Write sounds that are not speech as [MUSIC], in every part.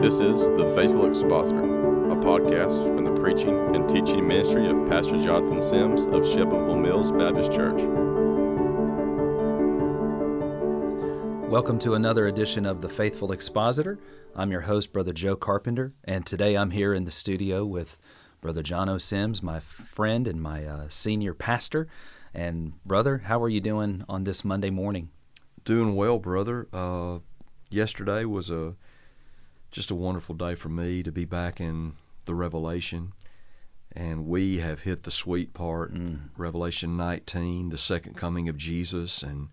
This is The Faithful Expositor, a podcast from the preaching and teaching ministry of Pastor Jonathan Sims of Shelbyville Mills Baptist Church. Welcome to another edition of The Faithful Expositor. I'm your host, Brother Joe Carpenter, and today I'm here in the studio with Brother Jono Sims, my friend and my uh, senior pastor. And, brother, how are you doing on this Monday morning? Doing well, brother. Uh, yesterday was a just a wonderful day for me to be back in the Revelation, and we have hit the sweet part, Mm. Revelation 19, the second coming of Jesus, and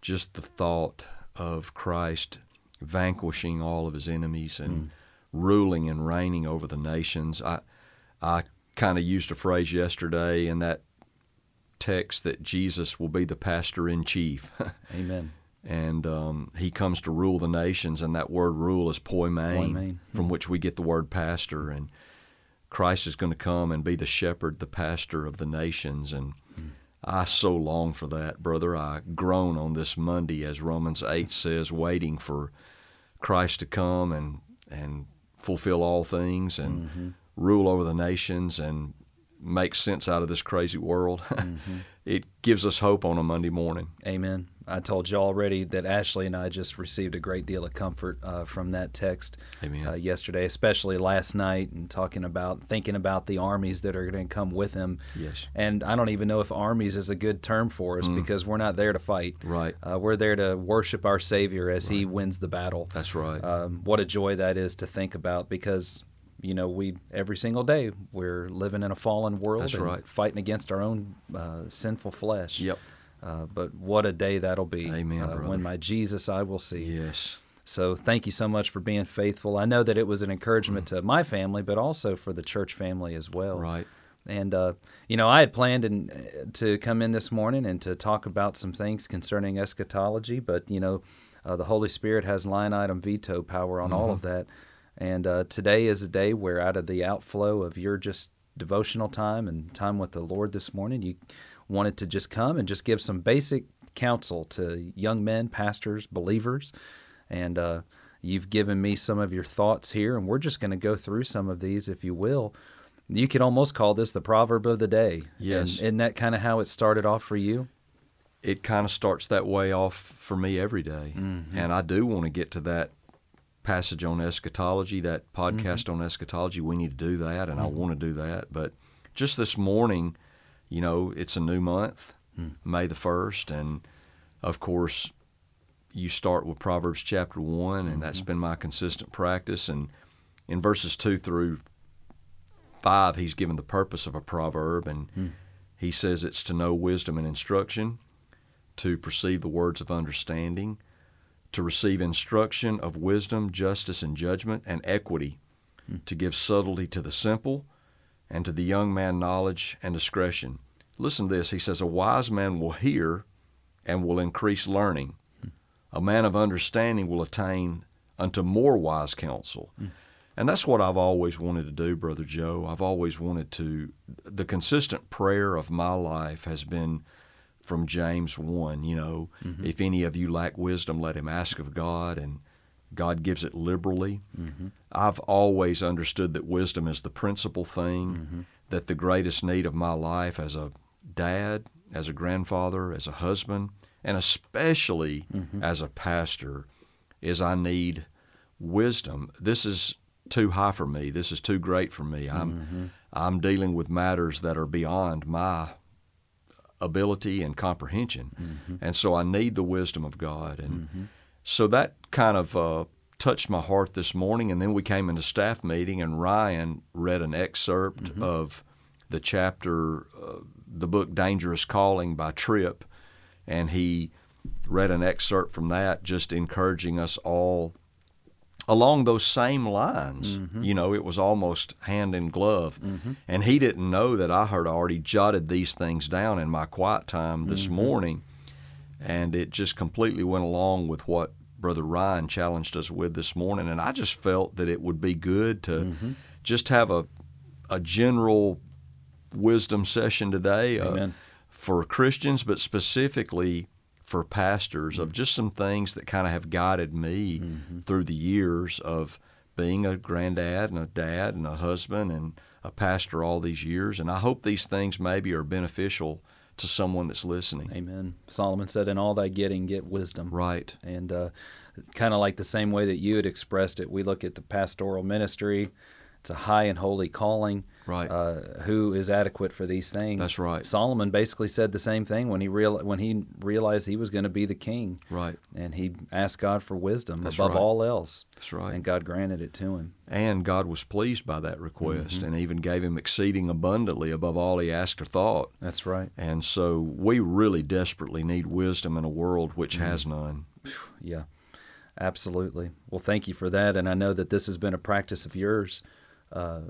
just the thought of Christ vanquishing all of his enemies and ruling and reigning over the nations. I I kind of used a phrase yesterday in that text that Jesus will be the pastor in chief. [LAUGHS] Amen. And um, he comes to rule the nations, and that word "rule" is poimen, Poimen, mm-hmm. from which we get the word pastor. And Christ is going to come and be the shepherd, the pastor of the nations, and mm-hmm. I so long for that, brother. I groan on this Monday, as Romans eight says, waiting for Christ to come and and fulfill all things and mm-hmm. rule over the nations and make sense out of this crazy world. [LAUGHS] it gives us hope on a Monday morning. Amen. I told you already that Ashley and I just received a great deal of comfort uh, from that text uh, yesterday, especially last night, and talking about thinking about the armies that are going to come with him. Yes. And I don't even know if armies is a good term for us because we're not there to fight. Right. Uh, we're there to worship our Savior as He wins the battle. That's right. Um, what a joy that is to think about because, you know, we every single day we're living in a fallen world That's and right. fighting against our own uh, sinful flesh. Yep. Uh, but what a day that'll be Amen, uh, when my Jesus I will see. Yes. So thank you so much for being faithful. I know that it was an encouragement to my family, but also for the church family as well. Right. And uh, you know, I had planned in, uh, to come in this morning and to talk about some things concerning eschatology, but you know, uh, the Holy Spirit has line item veto power on all of that. And uh, today is a day where, out of the outflow of your just devotional time and time with the Lord this morning, you wanted to just come and just give some basic counsel to young men, pastors, believers, and uh, you've given me some of your thoughts here, and we're just going to go through some of these, if you will. You could almost call this the proverb of the day. Yes. And isn't that kind of how it started off for you? It kind of starts that way off for me every day. Mm-hmm. And I do want to get to that passage on eschatology, that podcast mm-hmm. on eschatology. We need to do that, and I mm-hmm. want to do that. But just this morning, you know, it's a new month, hmm. May the 1st, and of course, you start with Proverbs chapter 1, and that's mm-hmm. been my consistent practice. And in verses 2 through 5, he's given the purpose of a proverb, and hmm. he says it's to know wisdom and instruction, to perceive the words of understanding, to receive instruction of wisdom, justice, and judgment, and equity, hmm. to give subtlety to the simple, and to the young man knowledge and discretion. Listen to this. He says, A wise man will hear and will increase learning. A man of understanding will attain unto more wise counsel. Hmm. And that's what I've always wanted to do, Brother Joe. I've always wanted to. The consistent prayer of my life has been from James 1, you know, mm-hmm. if any of you lack wisdom, let him ask of God, and God gives it liberally. Mm-hmm. I've always understood that wisdom is the principal thing, mm-hmm. that the greatest need of my life as a dad, as a grandfather, as a husband, and especially mm-hmm. as a pastor is I need wisdom. This is too high for me. This is too great for me. I'm I'm dealing with matters that are beyond my ability and comprehension, and so I need the wisdom of God. And so that kind of uh, touched my heart this morning. And then we came into staff meeting, and Ryan read an excerpt of the chapter, uh, the book "Dangerous Calling" by Tripp, and he read an excerpt from that, just encouraging us all along those same lines. You know, it was almost hand in glove. And he didn't know that I had already jotted these things down in my quiet time this morning. And it just completely went along with what Brother Ryan challenged us with this morning. And I just felt that it would be good to mm-hmm. just have a, a general wisdom session today uh, for Christians, but specifically for pastors of mm. just some things that kind of have guided me mm-hmm. through the years of being a granddad and a dad and a husband and a pastor all these years. And I hope these things maybe are beneficial to someone that's listening. Amen. Solomon said, "In all thy getting, get wisdom." Right. And uh, kind of like the same way that you had expressed it, we look at the pastoral ministry. It's a high and holy calling. Right. Uh, who is adequate for these things? That's right. Solomon basically said the same thing when he real when he realized he was going to be the king. Right. And he asked God for wisdom That's above right. all else. That's right. And God granted it to him. And God was pleased by that request Mm-hmm. and even gave him exceeding abundantly above all he asked or thought. That's right. And so we really desperately need wisdom in a world which Mm-hmm. has none. Yeah, absolutely. Well, thank you for that, and I know that this has been a practice of yours uh,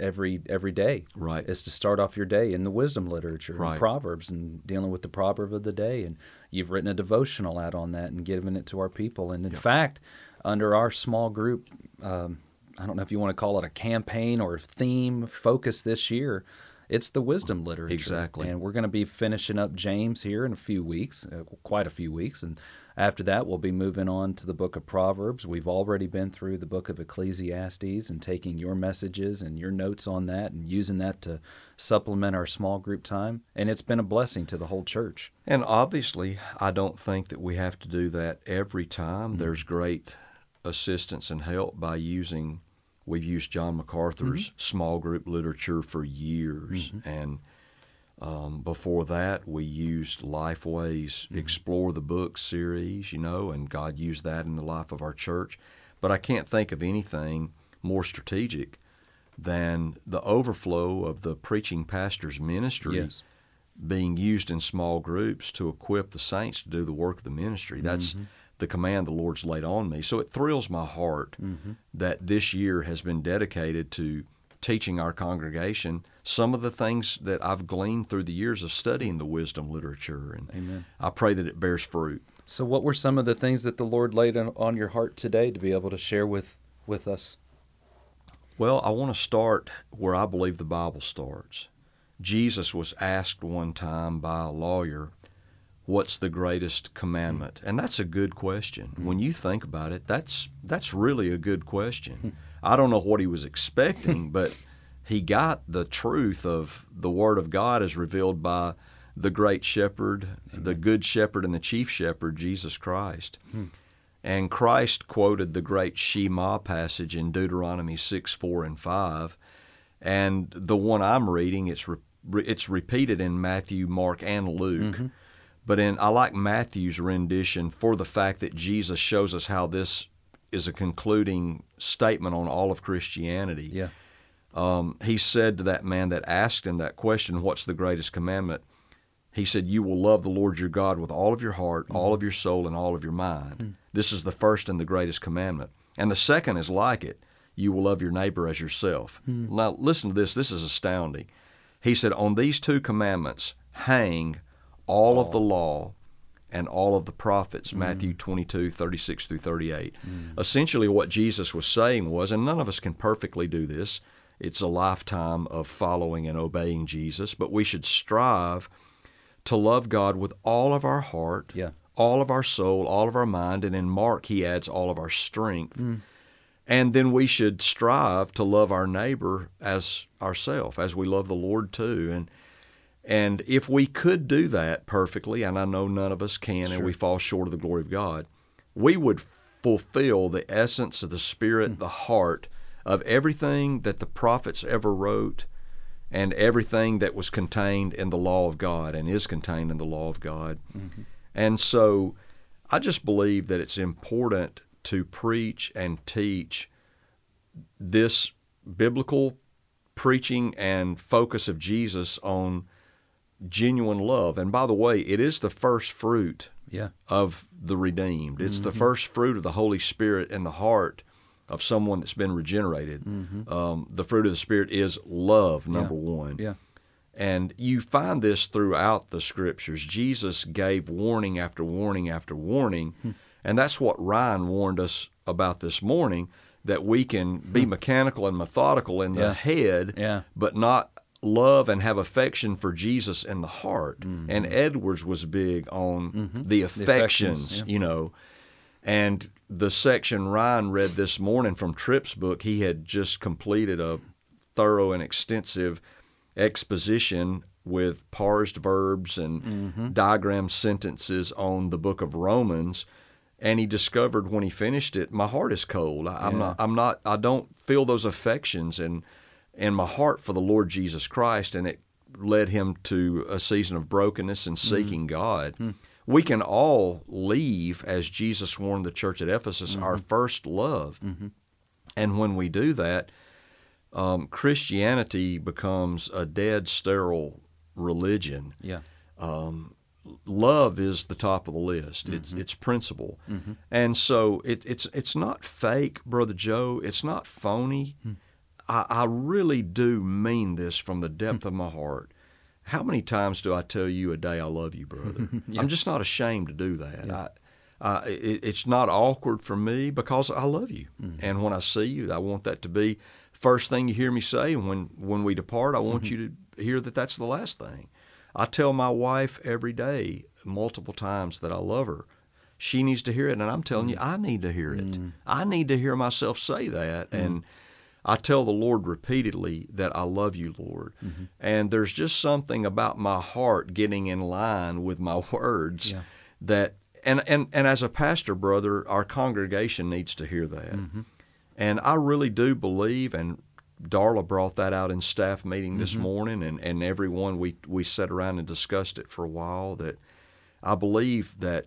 every every day. Right. Is to start off your day in the wisdom literature, Right. and Proverbs, and dealing with the proverb of the day, and you've written a devotional out on that and given it to our people. And in fact, under our small group. Um, I don't know if you want to call it a campaign or theme focus this year. It's the wisdom literature. Exactly. And we're going to be finishing up James here in a few weeks, uh, quite a few weeks. And after that, we'll be moving on to the book of Proverbs. We've already been through the book of Ecclesiastes and taking your messages and your notes on that and using that to supplement our small group time. And it's been a blessing to the whole church. And obviously, I don't think that we have to do that every Mm-hmm. time. There's great assistance and help by using, we've used John MacArthur's Mm-hmm. small group literature for years. And um, before that, we used Lifeway's Mm-hmm. Explore the Book series, you know, and God used that in the life of our church. But I can't think of anything more strategic than the overflow of the preaching pastor's ministry Yes. being used in small groups to equip the saints to do the work of the ministry. That's the command the Lord's laid on me. So it thrills my heart that this year has been dedicated to teaching our congregation some of the things that I've gleaned through the years of studying the wisdom literature. And Amen. I pray that it bears fruit. So, what were some of the things that the Lord laid on, on your heart today to be able to share with, with us? Well, I want to start where I believe the Bible starts. Jesus was asked one time by a lawyer, What's the greatest commandment? And that's a good question. Mm-hmm. When you think about it, that's that's really a good question. I don't know what he was expecting, but he got the truth of the Word of God as revealed by the great shepherd, the good shepherd, and the chief shepherd, Jesus Christ. Hmm. And Christ quoted the great Shema passage in Deuteronomy 6, 4, and 5. And the one I'm reading, it's, re- it's repeated in Matthew, Mark, and Luke. Mm-hmm. But in I like Matthew's rendition for the fact that Jesus shows us how this is a concluding statement on all of Christianity. Yeah. Um, he said to that man that asked him that question, What's the greatest commandment? He said, You will love the Lord your God with all of your heart, all mm-hmm. of your soul, and all of your mind. Hmm. This is the first and the greatest commandment. And the second is like it you will love your neighbor as yourself. Hmm. Now, listen to this. This is astounding. He said, On these two commandments hang all of the law and all of the prophets, hmm. Matthew 22, 36 through 38. Essentially, what Jesus was saying was, and none of us can perfectly do this, it's a lifetime of following and obeying Jesus, but we should strive to love God with all of our heart, Yeah. all of our soul, all of our mind, and in Mark, he adds all of our strength. Mm. And then we should strive to love our neighbor as ourself, as we love the Lord too. And and if we could do that perfectly, and I know none of us can, and we fall short of the glory of God, we would fulfill the essence of the spirit, hmm. the heart of everything that the prophets ever wrote and everything that was contained in the law of God and is contained in the law of God. Mm-hmm. And so I just believe that it's important to preach and teach this biblical preaching and focus of Jesus on genuine love. And by the way, it is the first fruit Yeah. of the redeemed. It's the mm-hmm. first fruit of the Holy Spirit in the heart of someone that's been regenerated. Mm-hmm. Um, the fruit of the Spirit is love, number one. Yeah. And you find this throughout the scriptures. Jesus gave warning after warning after warning. Hmm. And that's what Ryan warned us about this morning that we can be hmm. mechanical and methodical in the Yeah. head, Yeah. but not love and have affection for Jesus in the heart. And mm-hmm. Edwards was big on mm-hmm. the affections, affections, yeah. you know. And the section Ryan read this morning from Tripp's book, he had just completed a thorough and extensive exposition with parsed verbs and Mm-hmm. diagram sentences on the book of Romans. And he discovered when he finished it, my heart is cold. I, I'm Yeah. not. I'm not. I don't feel those affections and and my heart for the Lord Jesus Christ. And it led him to a season of brokenness and seeking God. We can all leave, as Jesus warned the church at Ephesus, our mm-hmm. first love. Mm-hmm. And when we do that, um, Christianity becomes a dead, sterile religion. Yeah. Um, love is the top of the list. It's mm-hmm. it's principal, and so it, it's it's not fake, brother Joe. It's not phony. Hmm. I, I really do mean this from the depth hmm. of my heart. How many times do I tell you a day I love you, brother? [LAUGHS] I'm just not ashamed to do that. I, I, it, it's not awkward for me because I love you, mm-hmm. and when I see you, I want that to be first thing you hear me say. And when when we depart, I want mm-hmm. you to hear that that's the last thing. I tell my wife every day, multiple times, that I love her. She needs to hear it, and I'm telling you, mm. I need to hear it. Mm. I need to hear myself say that, mm. and I tell the Lord repeatedly that I love you, Lord. Mm-hmm. And there's just something about my heart getting in line with my [LAUGHS] words Yeah. that, and, and, and as a pastor, brother, our congregation needs to hear that. Mm-hmm. And I really do believe, and Darla brought that out in staff meeting this mm-hmm. morning, and, and everyone, we, we sat around and discussed it for a while, that I believe that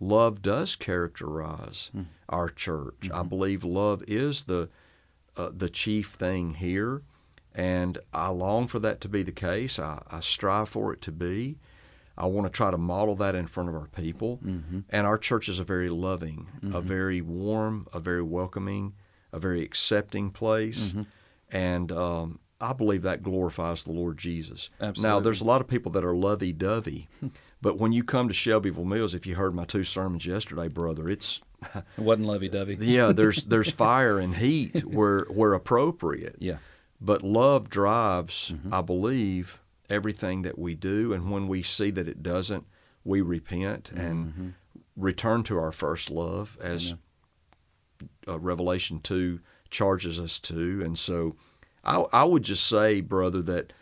love does characterize hmm. our church. I believe love is the uh, the chief thing here, and I long for that to be the case. I, I strive for it to be. I want to try to model that in front of our people. And our church is a very loving, a very warm, a very welcoming, a very accepting place. And um, I believe that glorifies the Lord Jesus. Now, there's a lot of people that are lovey dovey. [LAUGHS] but when you come to Shelbyville Mills, if you heard my two sermons yesterday, brother, it's It wasn't lovey-dovey. [LAUGHS] yeah, there's there's fire and heat [LAUGHS] where where appropriate. Yeah. But love drives, I believe, everything that we do, and when we see that it doesn't, we repent and return to our first love, as uh, Revelation two charges us to. And so, I I would just say, brother, that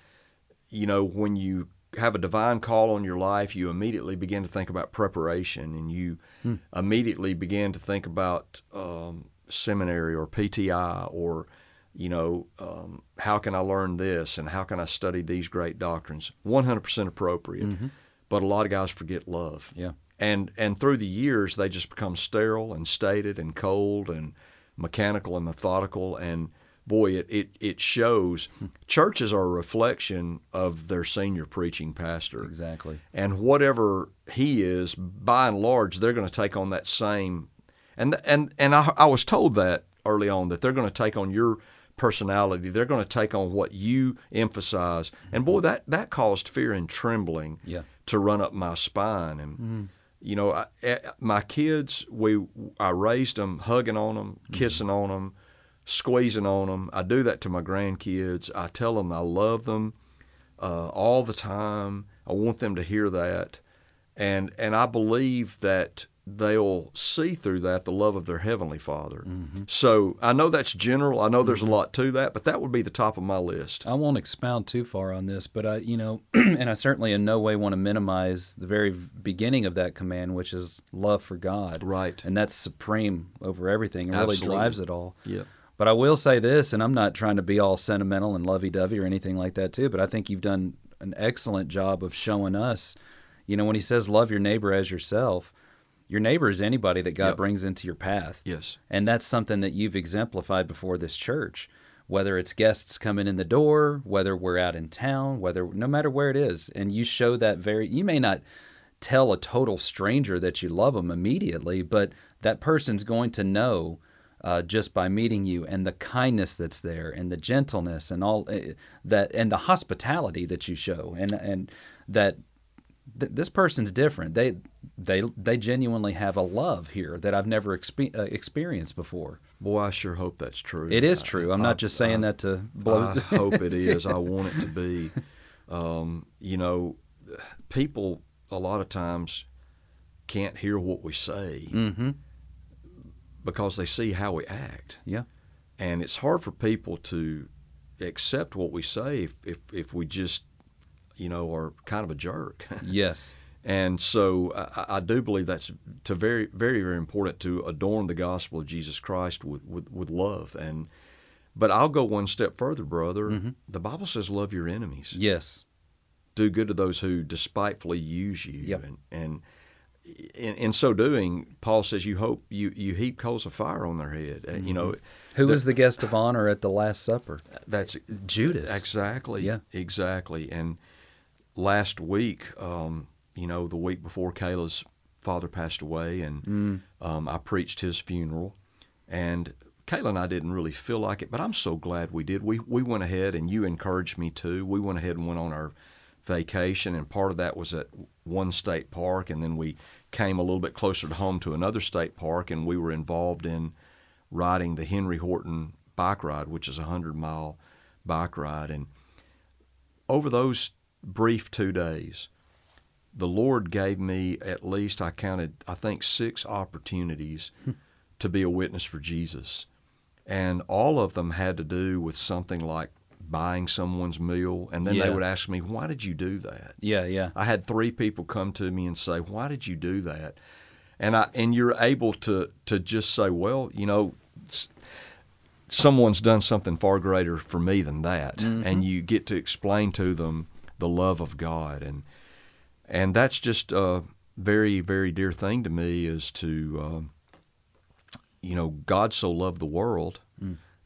you know when you have a divine call on your life, you immediately begin to think about preparation, and you immediately begin to think about um, seminary or PTI or you know um, how can I learn this and how can I study these great doctrines. One hundred percent appropriate, but a lot of guys forget love. Yeah. And and through the years, they just become sterile and stated and cold and mechanical and methodical. And boy, it, it, it shows. Churches are a reflection of their senior preaching pastor. Exactly. And whatever he is, by and large, they're going to take on that same. And and and I, I was told that early on that they're going to take on your personality. They're going to take on what you emphasize. And boy, that that caused fear and trembling Yeah. to run up my spine. And you know, I, eh, my kids, we I raised them hugging on them, kissing on them, squeezing on them. I do that to my grandkids. I tell them I love them uh, all the time. I want them to hear that, and and I believe that they'll see through that the love of their heavenly Father. So I know that's general. I know there's a lot to that, but that would be the top of my list. I won't expound too far on this, but I, you know, [CLEARS THROAT] and I certainly in no way want to minimize the very beginning of that command, which is love for God. Right. And that's supreme over everything. It really Absolutely. drives it all. Yeah. But I will say this, and I'm not trying to be all sentimental and lovey-dovey or anything like that too, but I think you've done an excellent job of showing us, you know, when he says love your neighbor as yourself, your neighbor is anybody that God Yep. brings into your path. Yes. And that's something that you've exemplified before this church. Whether it's guests coming in the door, whether we're out in town, whether no matter where it is, and you show that very you may not tell a total stranger that you love them immediately, but that person's going to know uh, just by meeting you and the kindness that's there and the gentleness and all uh, that and the hospitality that you show and and that th- this person's different. They they they genuinely have a love here that I've never expe- uh, experienced before. Boy, I sure hope that's true. It is true. I'm I- not just saying that to blow. I [LAUGHS] hope it is. I want it to be. Um, you know, people a lot of times can't hear what we say, mm-hmm. Because they see how we act. Yeah. And it's hard for people to accept what we say if, if, if we just, you know, are kind of a jerk. [LAUGHS] Yes. And so I, I, do believe that's to very, very, very important to adorn the gospel of Jesus Christ with, with, with love. And but I'll go one step further, brother. Mm-hmm. The Bible says, "Love your enemies." Yes. Do good to those who despitefully use you. Yep. And, and in, in so doing, Paul says, "You hope you, you heap coals of fire on their head." Uh, You know, Who was the guest of honor at the Last Supper? that's Judas. Exactly. Yeah. Exactly. And last week, um, you know, the week before Kayla's father passed away, and Mm. um, I preached his funeral, and Kayla and I didn't really feel like it, but I'm so glad we did. We we went ahead, and you encouraged me too. We went ahead and went on our vacation, and part of that was at one state park, and then we came a little bit closer to home to another state park, and we were involved in riding the Henry Horton bike ride, which is a hundred mile bike ride, and over those brief two days, the Lord gave me at least I counted I think six opportunities hmm. to be a witness for Jesus, and all of them had to do with something like buying someone's meal, and then they would ask me, "Why did you do that?" Yeah, yeah. I had three people come to me and say, "Why did you do that?" And I and you're able to to just say, "Well, you know, someone's done something far greater for me than that," and you get to explain to them the love of God, and and that's just a very very dear thing to me is to, um, you know, God so loved the world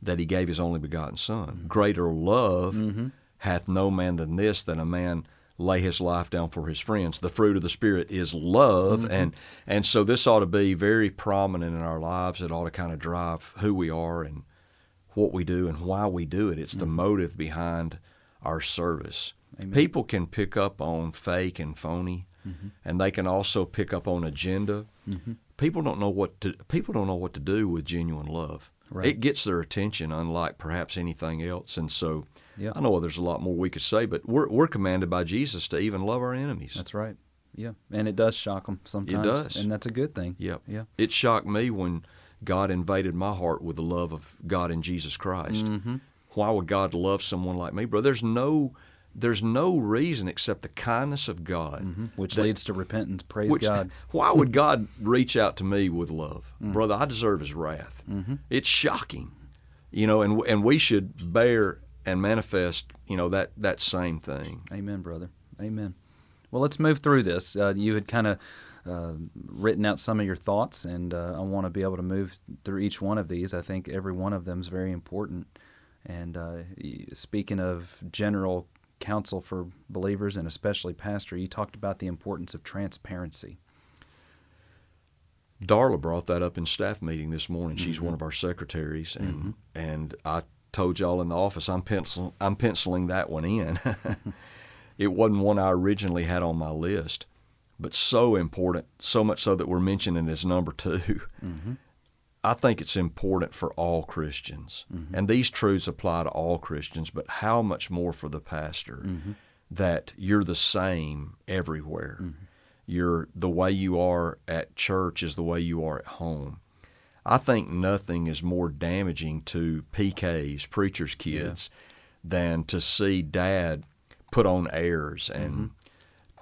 that He gave His only begotten Son. Mm-hmm. Greater love mm-hmm. hath no man than this, than a man lay his life down for his friends. The fruit of the Spirit is love, mm-hmm. and and so this ought to be very prominent in our lives. It ought to kind of drive who we are and what we do and why we do it. It's the motive behind our service. Amen. People can pick up on fake and phony, and they can also pick up on agenda. People don't know what to people don't know what to do with genuine love. Right. It gets their attention, unlike perhaps anything else. And so, Yep. I know there's a lot more we could say, but we're we're commanded by Jesus to even love our enemies. That's right. Yeah, and it does shock them sometimes. does. and that's a good thing. Yep. Yeah. It shocked me when God invaded my heart with the love of God in Jesus Christ. Mm-hmm. Why would God love someone like me, bro? There's no, there's no reason except the kindness of God. Which that- leads to repentance. Praise which- God. [LAUGHS] Why would God reach out to me with love, Mm. brother? I deserve His wrath. Mm-hmm. It's shocking, you know, and and we should bear and manifest, you know, that that same thing. Amen, brother. Amen. Well, let's move through this. Uh, you had kind of uh, written out some of your thoughts, and uh, I want to be able to move through each one of these. I think every one of them is very important. And uh, speaking of general counsel for believers, and especially pastor, you talked about the importance of transparency. Darla brought that up in staff meeting this morning. She's Mm-hmm. one of our secretaries, and and I told y'all in the office I'm pencil I'm penciling that one in. [LAUGHS] it wasn't one I originally had on my list, but so important, so much so that we're mentioning it as number 2 Mm-hmm. I think it's important for all Christians, Mm-hmm. and these truths apply to all Christians. But how much more for the pastor Mm-hmm. that you're the same everywhere. Mm-hmm. You're the way you are at church is the way you are at home. I think nothing is more damaging to PKs, preachers' kids, than to see dad put on airs and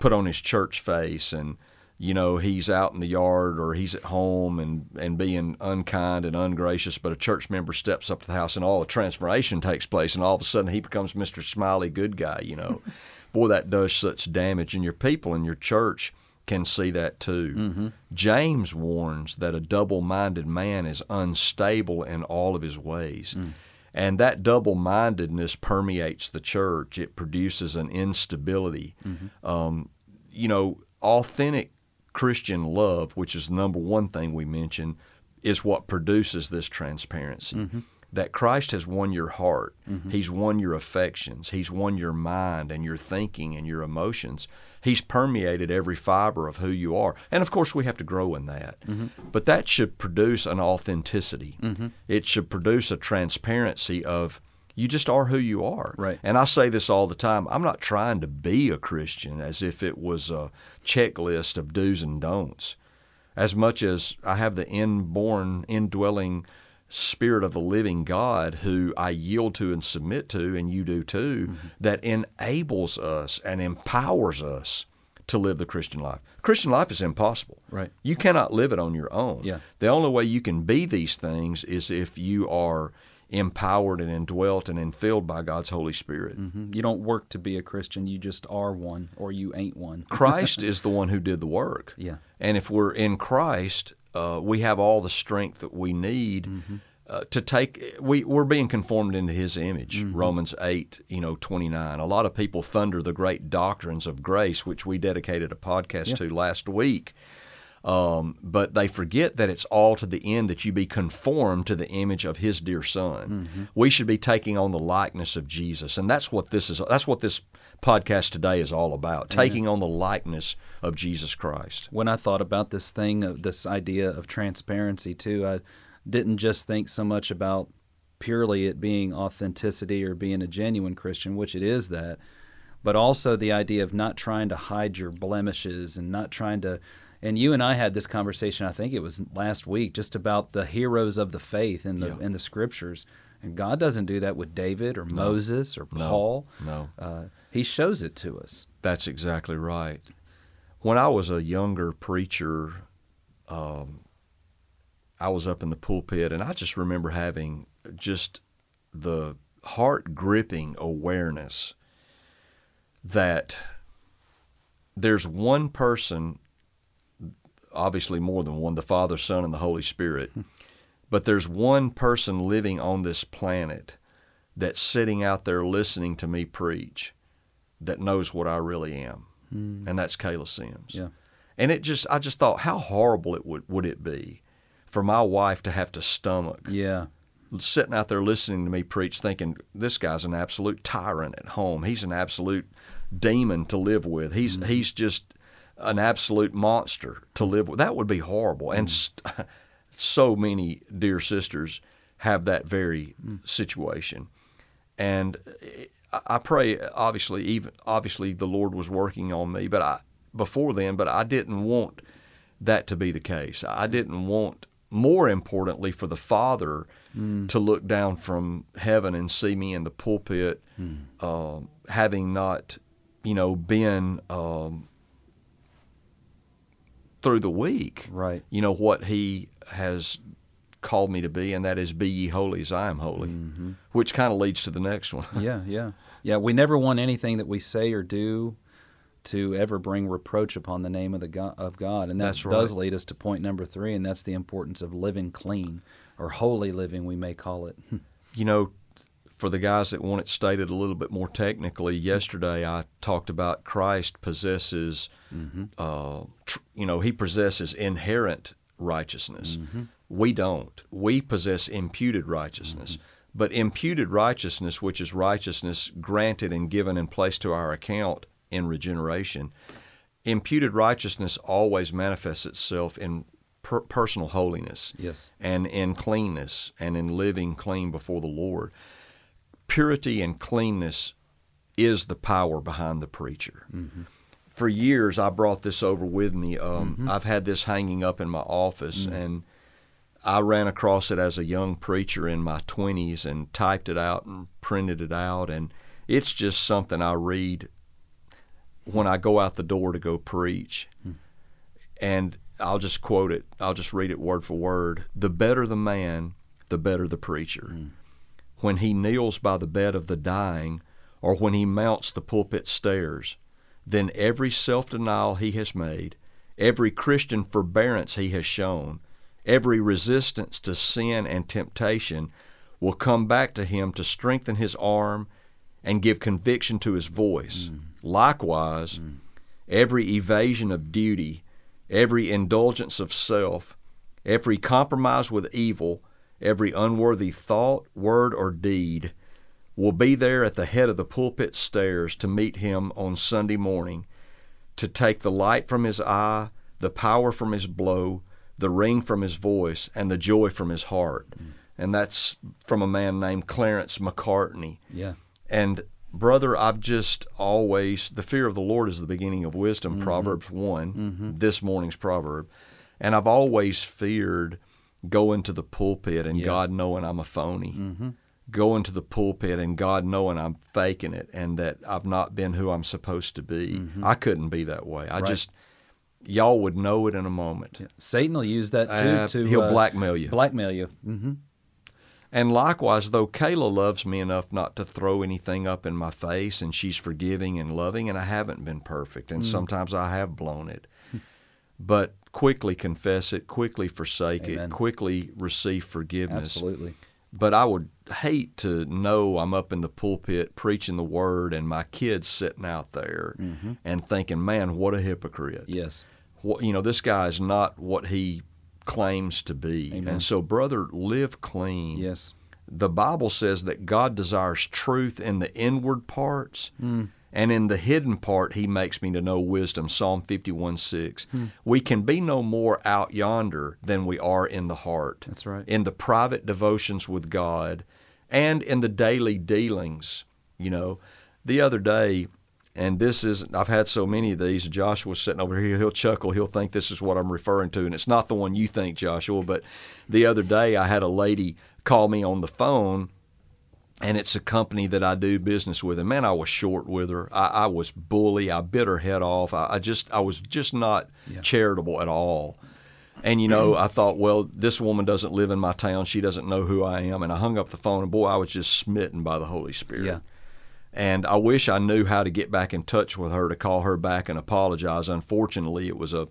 put on his church face and you know he's out in the yard or he's at home and and being unkind and ungracious but a church member steps up to the house and all the transformation takes place and all of a sudden he becomes Mr. Smiley good guy you know [LAUGHS] boy that does such damage and your people and your church can see that too mm-hmm. James warns that a double-minded man is unstable in all of his ways mm. and that double mindedness permeates the church. It produces an instability. Mm-hmm. Um, you know, authentic Christian love, which is the number one thing we mention, is what produces this transparency. Mm-hmm. That Christ has won your heart, mm-hmm. He's won your affections, He's won your mind and your thinking and your emotions. He's permeated every fiber of who you are. And of course, we have to grow in that. Mm-hmm. But that should produce an authenticity. It should produce a transparency of you just are who you are. Right. And I say this all the time. I'm not trying to be a Christian as if it was a checklist of do's and don'ts. as much as I have the inborn, indwelling Spirit of the living God who I yield to and submit to, and you do too, mm-hmm. that enables us and empowers us to live the Christian life. Christian life is impossible. Right. You cannot live it on your own. Yeah. The only way you can be these things is if you are empowered and indwelt and infilled by God's Holy Spirit. Mm-hmm. You don't work to be a Christian, you just are one or you ain't one. Christ [LAUGHS] is the one who did the work. Yeah. And if we're in Christ, uh, we have all the strength that we need. Mm-hmm. Uh, to take we we're being conformed into his image mm-hmm. romans 8 you know 29 a lot of people thunder the great doctrines of grace which we dedicated a podcast yeah. to last week um, but they forget that it's all to the end that you be conformed to the image of His dear Son. Mm-hmm. We should be taking on the likeness of Jesus, and that's what this is. That's what this podcast today is all about: taking on the likeness of Jesus Christ. When I thought about this thing, of this idea of transparency, too, I didn't just think so much about purely it being authenticity or being a genuine Christian, which it is that, but also the idea of not trying to hide your blemishes and not trying to and you and I had this conversation. I think it was last week, just about the heroes of the faith in the yeah. in the scriptures. And God doesn't do that with David or no. Moses or Paul. No, uh, He shows it to us. That's exactly right. When I was a younger preacher, um, I was up in the pulpit, and I just remember having just the heart gripping awareness that there's one person obviously more than one the Father, Son, and the Holy Spirit. but there's one person living on this planet that's sitting out there listening to me preach that knows what I really am. Mm. And that's Kayla Sims. Yeah. And it just I just thought how horrible it would would it be for my wife to have to stomach. Yeah. Sitting out there listening to me preach thinking this guy's an absolute tyrant at home. He's an absolute demon to live with. He's mm. he's just an absolute monster to live with. That would be horrible. And mm. st- [LAUGHS] so many dear sisters have that very mm. situation. And I pray, obviously, even obviously, the Lord was working on me, but I before then, but I didn't want that to be the case. I didn't want, more importantly, for the Father mm. to look down from heaven and see me in the pulpit, mm. uh, having not, you know, been um, through the week. Right. You know what he has called me to be, and that is be ye holy as I am holy, mm-hmm. which kind of leads to the next one. yeah, yeah, yeah. We never want anything that we say or do to ever bring reproach upon the name of the God, of God, and that right. does lead us to point number three, and that's the importance of living clean or holy living, we may call it. [LAUGHS] you know, for the guys that want it stated a little bit more technically, yesterday I talked about Christ possesses, mm-hmm. uh, tr- you know, he possesses inherent righteousness. Mm-hmm. We don't. We possess imputed righteousness. Mm-hmm. But imputed righteousness, which is righteousness granted and given and placed to our account in regeneration, imputed righteousness always manifests itself in per- personal holiness yes. and in cleanness and in living clean before the Lord purity and cleanness is the power behind the preacher. Mm-hmm. For years, I brought this over with me. Um, mm-hmm. I've had this hanging up in my office, mm-hmm. and I ran across it as a young preacher in my 20s and typed it out and printed it out. And it's just something I read when I go out the door to go preach. Mm. And I'll just quote it, I'll just read it word for word. The better the man, the better the preacher. When he kneels by the bed of the dying or when he mounts the pulpit stairs, then every self denial he has made, every Christian forbearance he has shown, every resistance to sin and temptation will come back to him to strengthen his arm and give conviction to his voice. Mm. Likewise, mm. every evasion of duty, every indulgence of self, every compromise with evil, every unworthy thought, word, or deed will be there at the head of the pulpit stairs to meet him on Sunday morning, to take the light from his eye, the power from his blow, the ring from his voice, and the joy from his heart. Mm. And that's from a man named Clarence Macartney. Yeah. And brother, I've just always the fear of the Lord is the beginning of wisdom. Mm-hmm. Proverbs one, mm-hmm. this morning's proverb, And I've always feared going to the pulpit and Yeah. God knowing I'm a phony. Mm-hmm. Going to the pulpit and God knowing I'm faking it and that I've not been who I'm supposed to be. I couldn't be that way. I Mm-hmm. Right. just, y'all would know it in a moment. Satan will use that too Uh, to he'll uh, blackmail you. Blackmail you. Mm-hmm. And likewise, though Kayla loves me enough not to throw anything up in my face, and she's forgiving and loving, and I haven't been perfect, and sometimes I have blown it. but quickly confess it, quickly forsake Amen. it, quickly receive forgiveness. Absolutely. But I would hate to know I'm up in the pulpit preaching the word, and my kids sitting out there Mm-hmm. and thinking, "Man, what a hypocrite!" Yes. what you know this guy is not what he claims to be Amen. and so brother live clean Yes. the bible says that god desires truth in the inward parts Hmm. And in the hidden part he makes me to know wisdom psalm 51 6 Hmm. we can be no more out yonder than we are in the heart That's right. in the private devotions with god and in the daily dealings you know the other day and this is I've had so many of these. Joshua's sitting over here. He'll chuckle. He'll think this is what I'm referring to, and it's not the one you think, Joshua. But the other day, I had a lady call me on the phone, and it's a company that I do business with. And man, I was short with her. I, I was bully. I bit her head off. I, I just I was just not Yeah. charitable at all. And you know, I thought, well, this woman doesn't live in my town. She doesn't know who I am. And I hung up the phone, and boy, I was just smitten by the Holy Spirit. Yeah. And I wish I knew how to get back in touch with her to call her back and apologize. Unfortunately, it was a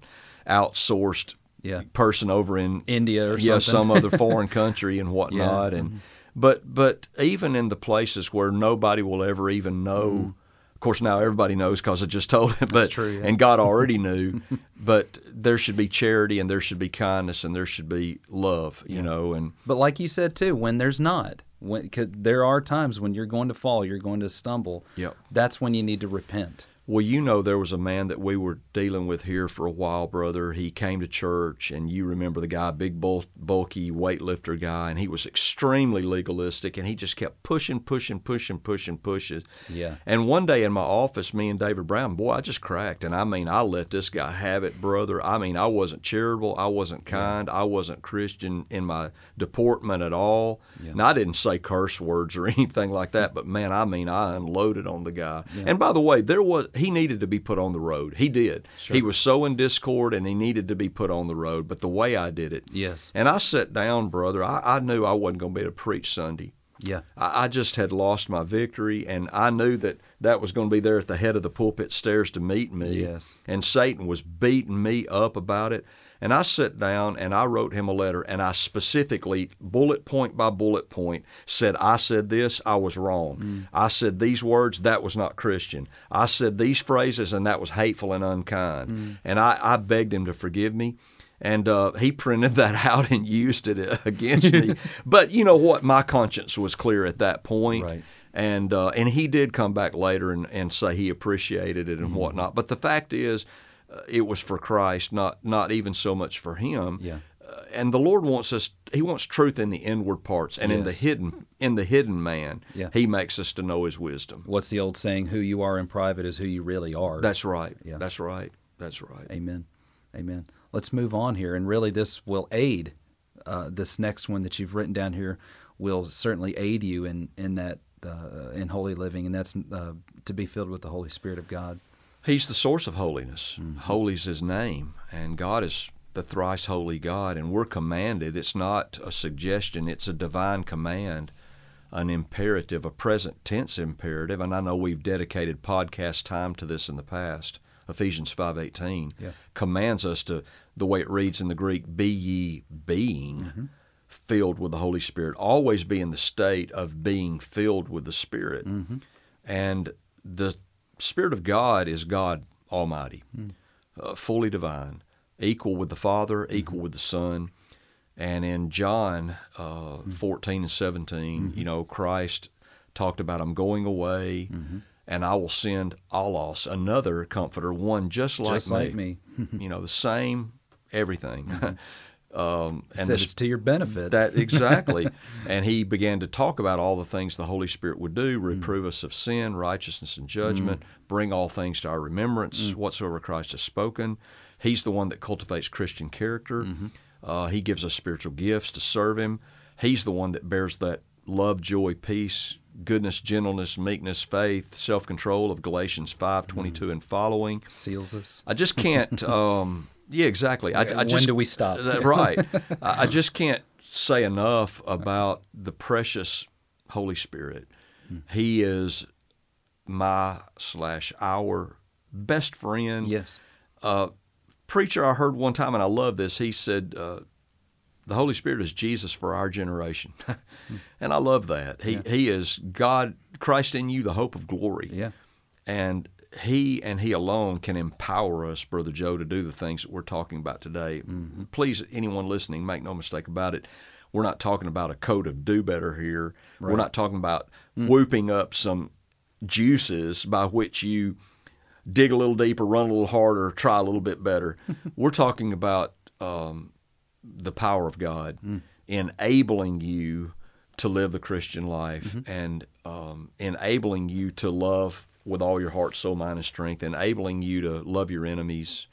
outsourced Yeah. person over in India or yeah, some other foreign [LAUGHS] country and whatnot. Mm-hmm. And but but even in the places where nobody will ever even know. Mm. Of course, now everybody knows because I just [LAUGHS] told him. But true, yeah. and God already knew. [LAUGHS] but there should be charity and there should be kindness and there should be love. You know, and But like you said too, when there's not, when cause there are times when you're going to fall, you're going to stumble. Yep. That's when you need to repent. Well, you know, there was a man that we were dealing with here for a while, brother. He came to church, and you remember the guy, big, bulky weightlifter guy, and he was extremely legalistic, and he just kept pushing, pushing, pushing, pushing, pushing. Yeah. And one day in my office, me and David Brown, boy, I just cracked. And I mean, I let this guy have it, brother. I mean, I wasn't charitable. I wasn't kind. I wasn't Christian in my deportment at all. Yeah. And I didn't say curse words or [LAUGHS] anything like that. But man, I mean, I unloaded on the guy. And by the way, there was he needed to be put on the road. He did. He was so in discord, and he needed to be put on the road. But the way I did it, Yes. and I sat down, brother. I, I knew I wasn't going to be able to preach Sunday. Yeah. I, I just had lost my victory, and I knew that that was going to be there at the head of the pulpit stairs to meet me. Yes. And Satan was beating me up about it. And I sat down and I wrote him a letter, and I specifically, bullet point by bullet point, said, I said this, I was wrong. I said these words, that was not Christian. I said these phrases, and that was hateful and unkind. And I, I begged him to forgive me. And uh, he [LAUGHS] printed that out and used it against me. [LAUGHS] But you know what? My conscience was clear at that point. Right. And uh, and he did come back later and, and say he appreciated it and Mm-hmm. whatnot. But the fact is, uh, it was for Christ, not not even so much for him. Yeah. Uh, and the Lord wants us. He wants truth in the inward parts and in the hidden in the hidden man. Yeah. He makes us to know His wisdom. What's the old saying? Who you are in private is who you really are. That's right. Yeah. That's right. That's right. Amen. Amen. Let's move on here. And really, this will aid uh, this next one that you've written down here will certainly aid you in, in that uh, in holy living, and that's uh, to be filled with the Holy Spirit of God. He's the source of holiness. Mm-hmm. Holy is His name, and God is the thrice holy God, and we're commanded. It's not a suggestion; it's a divine command, an imperative, a present tense imperative. And I know we've dedicated podcast time to this in the past. Ephesians five eighteen Yeah. commands us to, the way it reads in the Greek, "Be ye being." Mm-hmm. Filled with the Holy Spirit, always be in the state of being filled with the Spirit. Mm-hmm. And the Spirit of God is God Almighty, Hmm. uh, fully divine, equal with the Father, Mm-hmm. equal with the Son. And in John uh, Hmm. 14 and 17, Mm-hmm. you know, Christ talked about, I'm going away. Mm-hmm. And I will send allos, another comforter, one just like Just me. like me. [LAUGHS] you know, the same, everything. [LAUGHS] um, and the it's to your benefit. that exactly. [LAUGHS] and he began to talk about all the things the Holy Spirit would do: reprove us of sin, righteousness, and judgment, bring all things to our remembrance, whatsoever Christ has spoken. He's the one that cultivates Christian character. Uh, he gives us spiritual gifts to serve Him. He's the one that bears that love, joy, peace, goodness, gentleness, meekness, faith, self control of Galatians five twenty two and following. Seals us. I just can't. [LAUGHS] Um, yeah, exactly. I, I When just, do we stop? Uh, right. [LAUGHS] I, just can't say enough about the precious Holy Spirit. He is my slash our best friend. Yes. Preacher, I heard one time, and I love this. He said, uh, "The Holy Spirit is Jesus for our generation," [LAUGHS] and I love that. He He is God, Christ in you, the hope of glory. Yeah. and he and he alone can empower us, Brother Joe, to do the things that we're talking about today. Mm-hmm. Please, anyone listening, make no mistake about it. We're not talking about a code of do better here. We're not talking about Mm. whooping up some juices by which you dig a little deeper, run a little harder, try a little bit better. [LAUGHS] we're talking about um, the power of God enabling you to live the Christian life and um, enabling you to love with all your heart, soul, mind, and strength, enabling you to love your enemies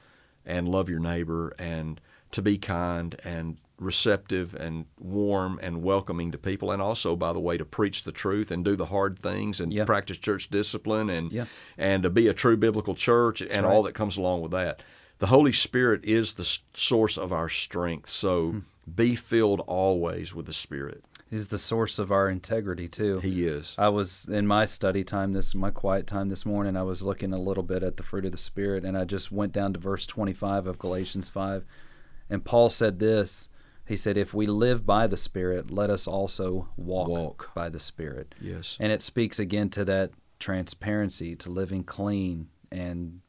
and love your neighbor and to be kind and receptive and warm and welcoming to people and also by the way to preach the truth and do the hard things and Yeah. practice church discipline and Yeah. and to be a true biblical church and all that comes along with that. The Holy Spirit is the source of our strength. So Hmm. be filled always with the Spirit. He's the source of our integrity too. He is. I was in my study time this my quiet time this morning. I was looking a little bit at the fruit of the spirit, and I just went down to verse 25 of Galatians 5, and Paul said this. He said, "If we live by the Spirit, let us also walk, Walk. by the Spirit." Yes. And it speaks again to that transparency, to living clean and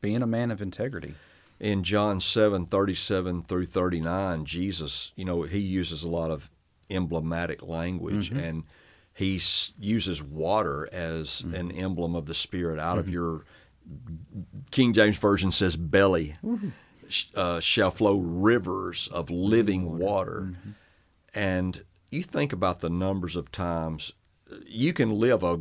being a man of integrity. in John 7 37 through 39, Jesus, you know, he uses a lot of emblematic language mm-hmm. and he s- uses water as mm-hmm. an emblem of the Spirit out of mm-hmm. your King James Version says belly. sh- Uh, shall flow rivers of living water. And you think about the numbers of times you can live a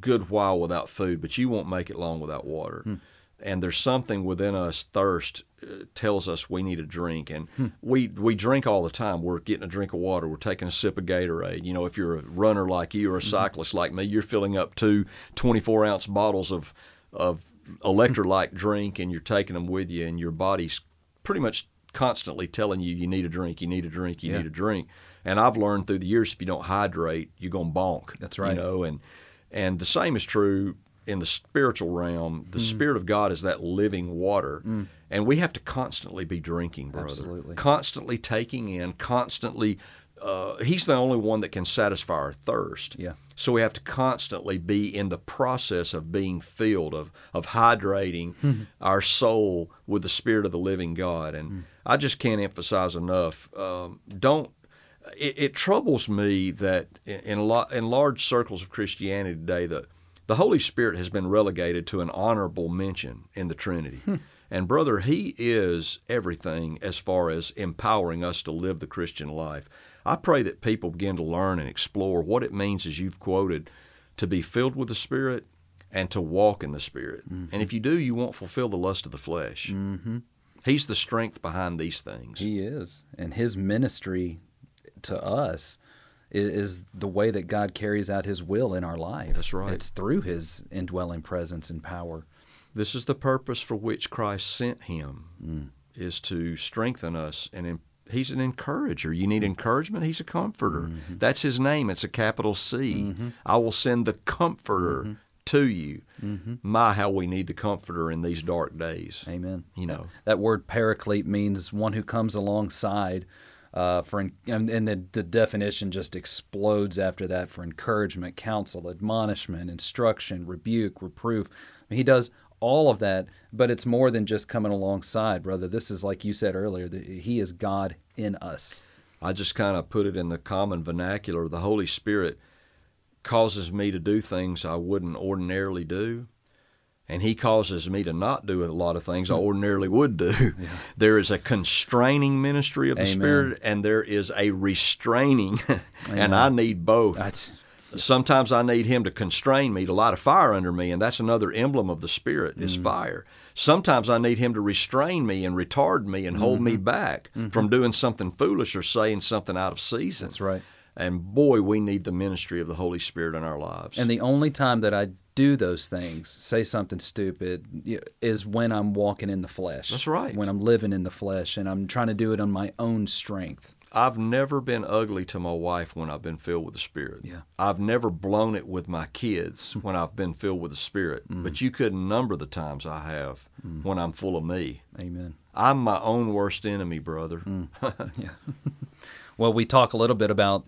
good while without food, but you won't make it long without water. Hmm. And there's something within us thirst uh, tells us we need a drink, and hmm. we we drink all the time. We're getting a drink of water. We're taking a sip of Gatorade. You know, if you're a runner like you or a mm-hmm. cyclist like me, you're filling up two 24 ounce bottles of of electrolyte hmm. drink, and you're taking them with you, and your body's pretty much constantly telling you you need a drink, you need a drink, you Yeah. need a drink. And I've learned through the years if you don't hydrate, you're gonna bonk. That's right. You know, and and the same is true in the spiritual realm. Mm. The Spirit of God is that living water, and we have to constantly be drinking, brother. Absolutely. Constantly taking in, constantly. Uh, he's the only one that can satisfy our thirst. Yeah. So we have to constantly be in the process of being filled, of of hydrating [LAUGHS] our soul with the Spirit of the living God. And I just can't emphasize enough. Um, don't. It, it troubles me that in in, lo- in large circles of Christianity today, the the Holy Spirit has been relegated to an honorable mention in the Trinity. And brother, He is everything as far as empowering us to live the Christian life. I pray that people begin to learn and explore what it means, as you've quoted, to be filled with the Spirit and to walk in the Spirit. And if you do, you won't fulfill the lust of the flesh. Mm-hmm. He's the strength behind these things. He is, and his ministry to us is, is the way that God carries out His will in our life. That's right. It's through His indwelling presence and power. This is the purpose for which Christ sent him, mm. is to strengthen us. And in, he's an encourager. You need encouragement, he's a comforter. Mm-hmm. That's his name. It's a capital C. Mm-hmm. I will send the comforter mm-hmm. to you. My, how we need the comforter in these dark days. Amen. You know, That word paraclete means one who comes alongside. Uh, for and, and the, the definition just explodes after that for encouragement, counsel, admonishment, instruction, rebuke, reproof. I mean, he does all of that, but it's more than just coming alongside, brother. This is like you said earlier. He is God in us. I just kind of put it in the common vernacular. The Holy Spirit causes me to do things I wouldn't ordinarily do, and He causes me to not do a lot of things I ordinarily would do. [LAUGHS] There is a constraining ministry of the Amen. Spirit, and there is a restraining, [LAUGHS] and I need both. That's, Sometimes I need Him to constrain me, to light a fire under me, and that's another emblem of the Spirit Mm. is fire. Sometimes I need Him to restrain me and retard me and hold Mm-hmm. me back from doing something foolish or saying something out of season. That's right. And boy, we need the ministry of the Holy Spirit in our lives. And the only time that I do those things, say something stupid, is when I'm walking in the flesh. That's right. When I'm living in the flesh and I'm trying to do it on my own strength. I've never been ugly to my wife when I've been filled with the Spirit. Yeah. I've never blown it with my kids [LAUGHS] when I've been filled with the Spirit. Mm. But you couldn't number the times I have when I'm full of me. Amen. I'm my own worst enemy, brother. Mm. [LAUGHS] [LAUGHS] Well, we talk a little bit about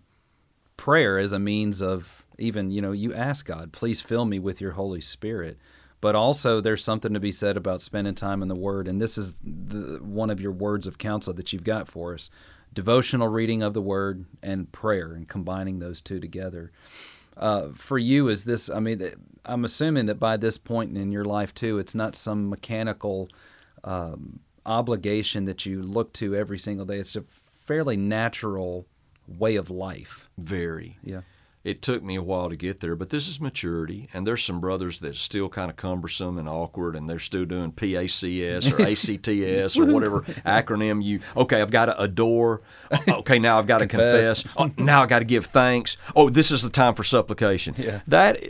prayer as a means of even, you know, you ask God, please fill me with your Holy Spirit. But also, there's something to be said about spending time in the Word. And this is the, one of your words of counsel that you've got for us devotional reading of the Word and prayer, and combining those two together. Uh, for you, is this, I mean, I'm assuming that by this point in your life, too, it's not some mechanical um, obligation that you look to every single day. It's a fairly natural way of life. Very. Yeah. It took me a while to get there, but this is maturity. And there's some brothers that's still kind of cumbersome and awkward, and they're still doing PACS or [LAUGHS] ACTS or whatever acronym you. Okay, I've got to adore. Uh, okay, now I've got to Confess. confess. Oh, now I've got to give thanks. Oh, this is the time for supplication. Yeah. That.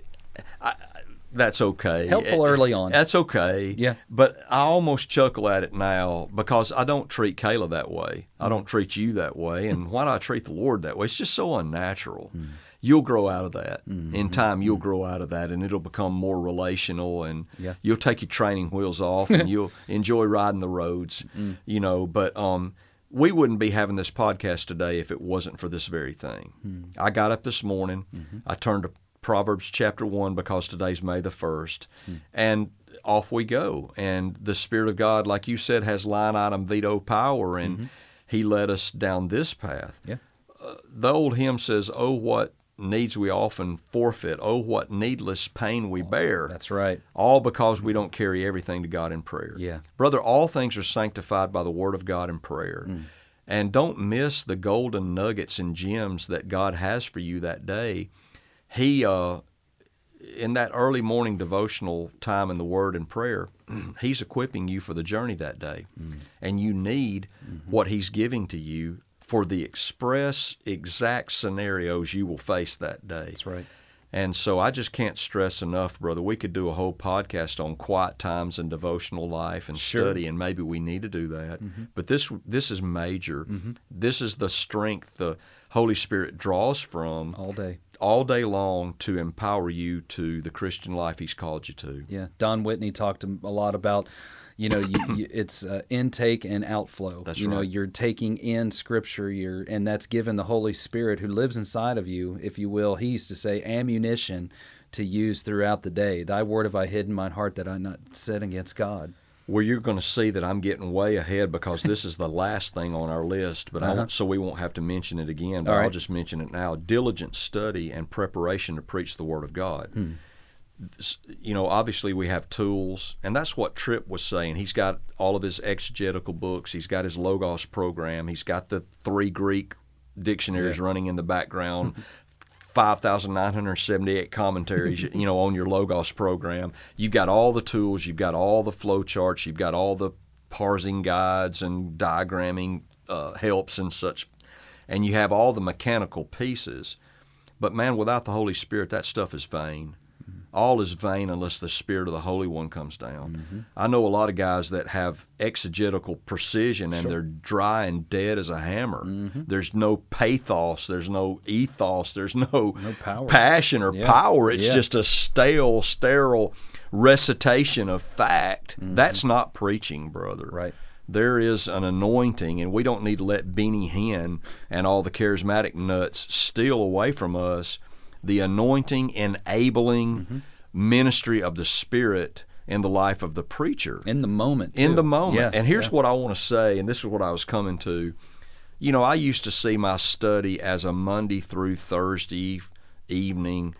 That's okay. Helpful early on. That's okay. Yeah. But I almost chuckle at it now because I don't treat Kayla that way. I Mm. don't treat you that way. And [LAUGHS] why do I treat the Lord that way? It's just so unnatural. Mm. You'll grow out of that. Mm-hmm. In time, you'll grow out of that and it'll become more relational and Yeah. you'll take your training wheels off [LAUGHS] and you'll enjoy riding the roads, Mm. you know. But, um, we wouldn't be having this podcast today if it wasn't for this very thing. Hmm. I got up this morning, Mm-hmm. I turned to Proverbs chapter 1 because today's May the 1st, Hmm. and off we go. And the Spirit of God, like you said, has line item veto power, and He led us down this path. Mm-hmm. Yeah. The old hymn says, Oh, what needs we often forfeit. Oh, what needless pain we bear That's right. all because we don't carry everything to God in prayer. Yeah. Brother, all things are sanctified by the Word of God in prayer. And don't miss the golden nuggets and gems that God has for you that day. He, uh, in that early morning devotional time in the Word and prayer, [CLEARS THROAT] He's equipping you for the journey that day. Mm-hmm. And you need mm-hmm. what He's giving to you for the express, exact scenarios you will face that day. That's right. And so I just can't stress enough, brother. We could do a whole podcast on quiet times and devotional life and Sure. study, and maybe we need to do that. Mm-hmm. But this this is major. This is the strength the Holy Spirit draws from All day. All day long to empower you to the Christian life He's called you to. Yeah. Don Whitney talked a lot about, you know, you, you, [CLEARS THROAT] it's uh, intake and outflow. That's you know, you're taking in Scripture, you're, and that's given the Holy Spirit who lives inside of you, if you will. He used to say ammunition to use throughout the day. Thy word have I hidden in mine heart that I not sin against God. Well, you're going to see that I'm getting way ahead because this is the last thing on our list, but Uh-huh. so we won't have to mention it again. But All I'll just mention it now: diligent study and preparation to preach the Word of God. Hmm. You know, obviously we have tools, and that's what Tripp was saying. He's got all of his exegetical books. He's got his Logos program. He's got the three Greek dictionaries Yeah. running in the background. [LAUGHS] 5,978 commentaries, you know, on your Logos program. You've got all the tools, you've got all the flow charts, you've got all the parsing guides and diagramming uh, helps and such, and you have all the mechanical pieces. But man, without the Holy Spirit, that stuff is vain. All is vain unless the Spirit of the Holy One comes down. Mm-hmm. I know a lot of guys that have exegetical precision and they're dry and dead as a hammer. Mm-hmm. There's no pathos, there's no ethos, there's no, No power. passion or Yeah. power. It's Yeah. just a stale, sterile recitation of fact. Mm-hmm. That's not preaching, brother. Right. There is an anointing, and we don't need to let Benny Hinn and all the charismatic nuts steal away from us the anointing, enabling Mm-hmm. ministry of the Spirit in the life of the preacher In the moment. in the moment. Yeah, and here's yeah. what I want to say, and this is what I was coming to. You know, I used to see my study as a Monday through Thursday evening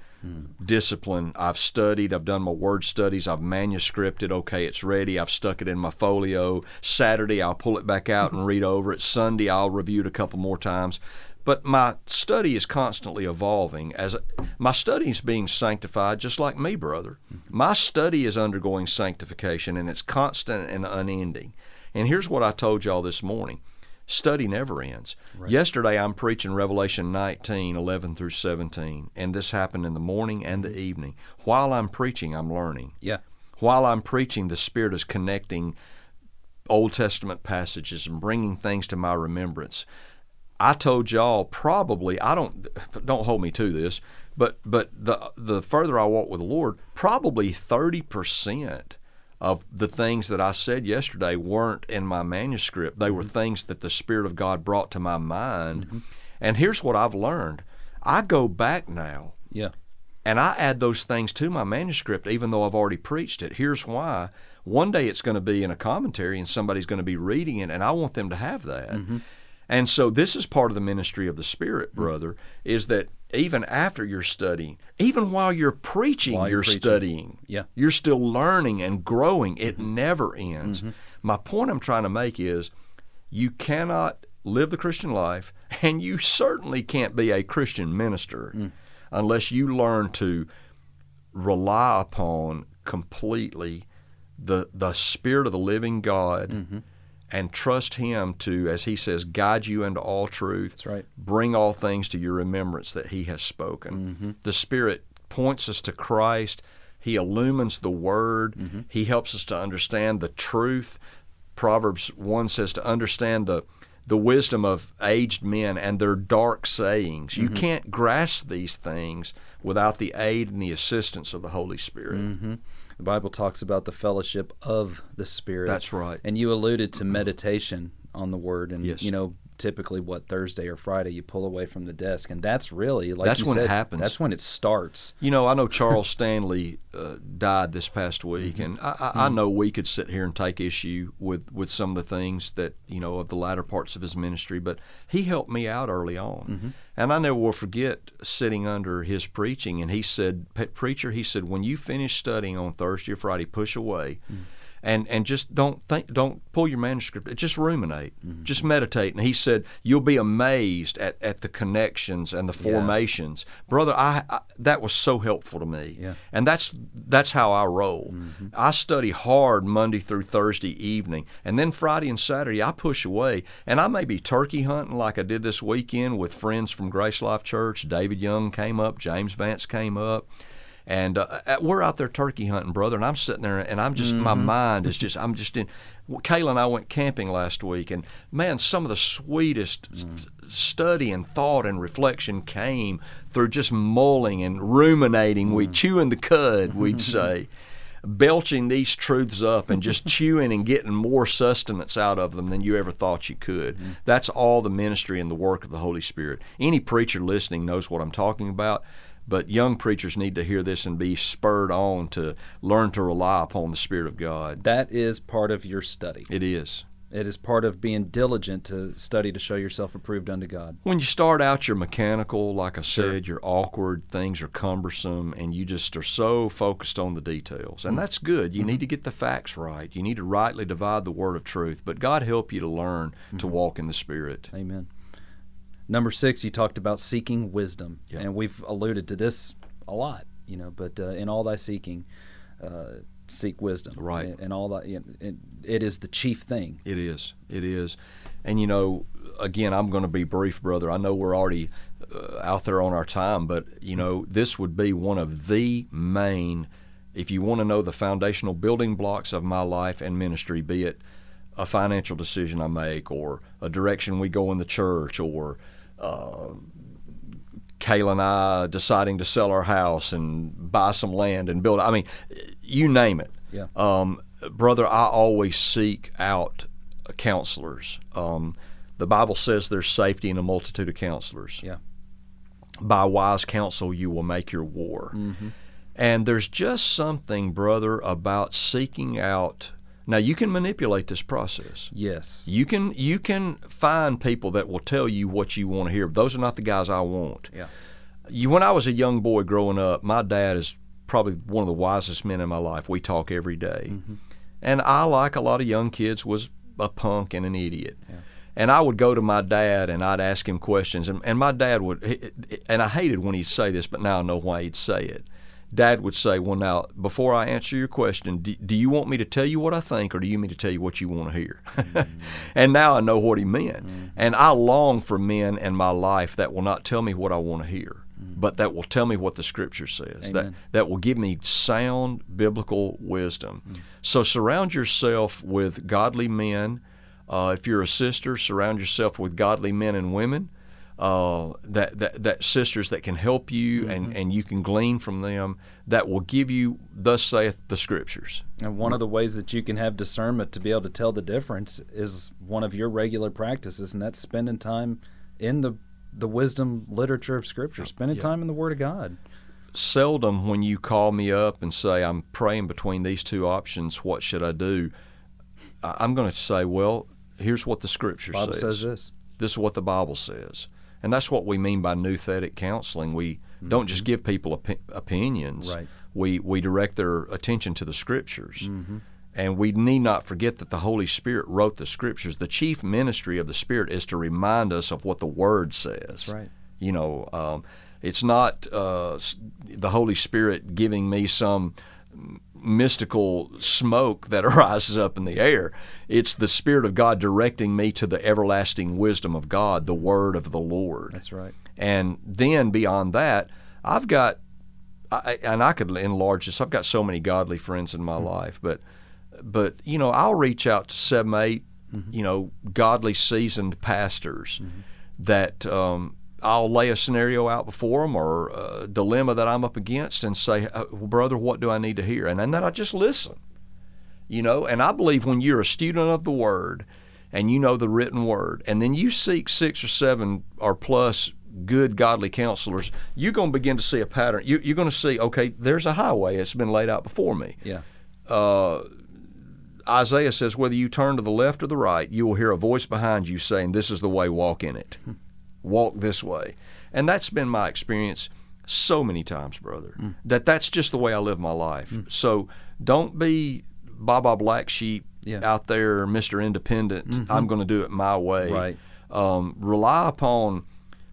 discipline. I've studied, I've done my word studies, I've manuscripted, okay, it's ready, I've stuck it in my folio. Saturday, I'll pull it back out and read over it. Sunday, I'll review it a couple more times. But my study is constantly evolving. As my study is being sanctified, just like me, brother. My study is undergoing sanctification, and it's constant and unending. And here's what I told y'all this morning study never ends. Yesterday I'm preaching Revelation 19, 11 through 17, and this happened in the morning and the mm-hmm. evening. While I'm preaching, I'm learning. Yeah. While I'm preaching, the Spirit is connecting Old Testament passages and bringing things to my remembrance. I told y'all probably I don't don't hold me to this, but but the the further I walk with the Lord, probably thirty percent of the things that I said yesterday weren't in my manuscript. They were things that the Spirit of God brought to my mind. And here's what I've learned. I go back now Yeah. and I add those things to my manuscript, even though I've already preached it. Here's why. One day it's going to be in a commentary and somebody's going to be reading it, and I want them to have that. Mm-hmm. And so this is part of the ministry of the Spirit, brother, is that even after you're studying, even while you're preaching, While you're, you're preaching. studying. Yeah. Mm-hmm. You're still learning and growing. It never ends. My point I'm trying to make is you cannot live the Christian life, [LAUGHS] and you certainly can't be a Christian minister Mm. unless you learn to rely upon completely the the Spirit of the living God Mm-hmm. And trust Him to, as He says, guide you into all truth. That's right. Bring all things to your remembrance that He has spoken. Mm-hmm. The Spirit points us to Christ. He illumines the Word. Mm-hmm. He helps us to understand the truth. Proverbs 1 says to understand the the wisdom of aged men and their dark sayings. Mm-hmm. You can't grasp these things without the aid and the assistance of the Holy Spirit. The Bible talks about the fellowship of the Spirit. That's right. And you alluded to meditation on the Word, and Yes. you know, typically what Thursday or Friday you pull away from the desk, and that's really like That's you when it happens. That's when it starts. You know, I know Charles Stanley uh, died this past week, mm-hmm. and I, I, I mm-hmm. know we could sit here and take issue with, with some of the things that you know of the latter parts of his ministry, but he helped me out early on, mm-hmm. and I never will forget sitting under his preaching, and he said, "Preacher," he said, "when you finish studying on Thursday or Friday, push away." Mm. And and just don't think don't pull your manuscript just ruminate mm-hmm. just meditate. And he said you'll be amazed at, at the connections and the formations. Brother I, I that was so helpful to me. Yeah. and that's that's how I roll. Mm-hmm. I study hard Monday through Thursday evening and then Friday and Saturday I push away. And I may be turkey hunting like I did this weekend with friends from Grace Life Church. David Young came up James Vance came up and uh, uh, we're out there turkey hunting, brother. And I'm sitting there, and I'm just my mind is just I'm just in. Kayla and I went camping last week, and man, some of the sweetest s- study and thought and reflection came through just mulling and ruminating. We chewing the cud, we'd [LAUGHS] say. Belching these truths up and just chewing and getting more sustenance out of them than you ever thought you could. That's all the ministry and the work of the Holy Spirit. Any preacher listening knows what I'm talking about. But young preachers need to hear this and be spurred on to learn to rely upon the Spirit of God. That is part of your study. It is. It is part of being diligent to study to show yourself approved unto God. When you start out, you're mechanical, like I said, you're awkward, things are cumbersome, and you just are so focused on the details. And that's good. You need mm-hmm. to get the facts right. You need to rightly divide the word of truth. But God help you to learn to mm-hmm. walk in the Spirit. Amen. Number six, you talked about seeking wisdom, Yeah. and we've alluded to this a lot, you know. But uh, in all thy seeking, uh, seek wisdom, Right. And, and all that, you know, it, it is the chief thing. It is. It is. And you know, again, I'm going to be brief, brother. I know we're already uh, out there on our time, but you know, this would be one of the main. If you want to know the foundational building blocks of my life and ministry, be it a financial decision I make, or a direction we go in the church, or uh, Kayla and I deciding to sell our house and buy some land and build. I mean, you name it. Yeah. Um, brother, I always seek out counselors. Um, the Bible says there's safety in a multitude of counselors. Yeah. By wise counsel, you will make your war. And there's just something, brother, about seeking out. Now, you can manipulate this process. Yes. You can you can find people that will tell you what you want to hear. Those are not the guys I want. Yeah. you when I was a young boy growing up, my dad is probably one of the wisest men in my life. We talk every day. Mm-hmm. and I, like a lot of young kids, was a punk and an idiot. And I would go to my dad and I'd ask him questions, and, and my dad would, and I hated when he'd say this, but now I know why he'd say it. Dad would say, Well, now, before I answer your question, do, do you want me to tell you what I think, or do you mean to tell you what you want to hear? [LAUGHS] and now I know what he meant. Mm-hmm. And I long for men in my life that will not tell me what I want to hear, mm-hmm. but that will tell me what the Scripture says, that, that will give me sound biblical wisdom. Mm. So surround yourself with godly men. Uh, if you're a sister, surround yourself with godly men and women. Uh, that, that that sisters that can help you and, and you can glean from them that will give you thus saith the scriptures. And one of the ways that you can have discernment to be able to tell the difference is one of your regular practices, and that's spending time in the the wisdom literature of Scripture, spending time in the Word of God. Seldom when you call me up and say I'm praying between these two options, what should I do? I'm going to say, well, here's what the scripture Bible says. says this. this is what the Bible says. And that's what we mean by nouthetic counseling. We don't just give people opi- opinions. Mm-hmm. Right. We, we direct their attention to the scriptures. Mm-hmm. And we need not forget that the Holy Spirit wrote the scriptures. The chief ministry of the Spirit is to remind us of what the Word says. That's right. You know, um, it's not uh, the Holy Spirit giving me some mystical smoke that [LAUGHS] arises up in the air. It's the Spirit of God directing me to the everlasting wisdom of God, the Word of the Lord. That's right. And then beyond that, I've got, I, and I could enlarge this. I've got so many godly friends in my mm-hmm. life, but, but you know, I'll reach out to seven, eight, mm-hmm. you know, godly seasoned pastors mm-hmm. that um, I'll lay a scenario out before them or a dilemma that I'm up against and say, uh, well, brother, what do I need to hear? And, and then I just listen you know and i believe when you're a student of the word and you know the written word and then you seek six or seven or plus good godly counselors you're going to begin to see a pattern you, you're going to see okay there's a highway it's been laid out before me Yeah. uh, isaiah says whether you turn to the left or the right you will hear a voice behind you saying this is the way walk in it [LAUGHS] walk this way. And that's been my experience so many times brother mm. that that's just the way i live my life. Mm. So don't be baba black sheep Yeah. out there mr independent. Mm-hmm. I'm going to do it my way. Right. um, rely upon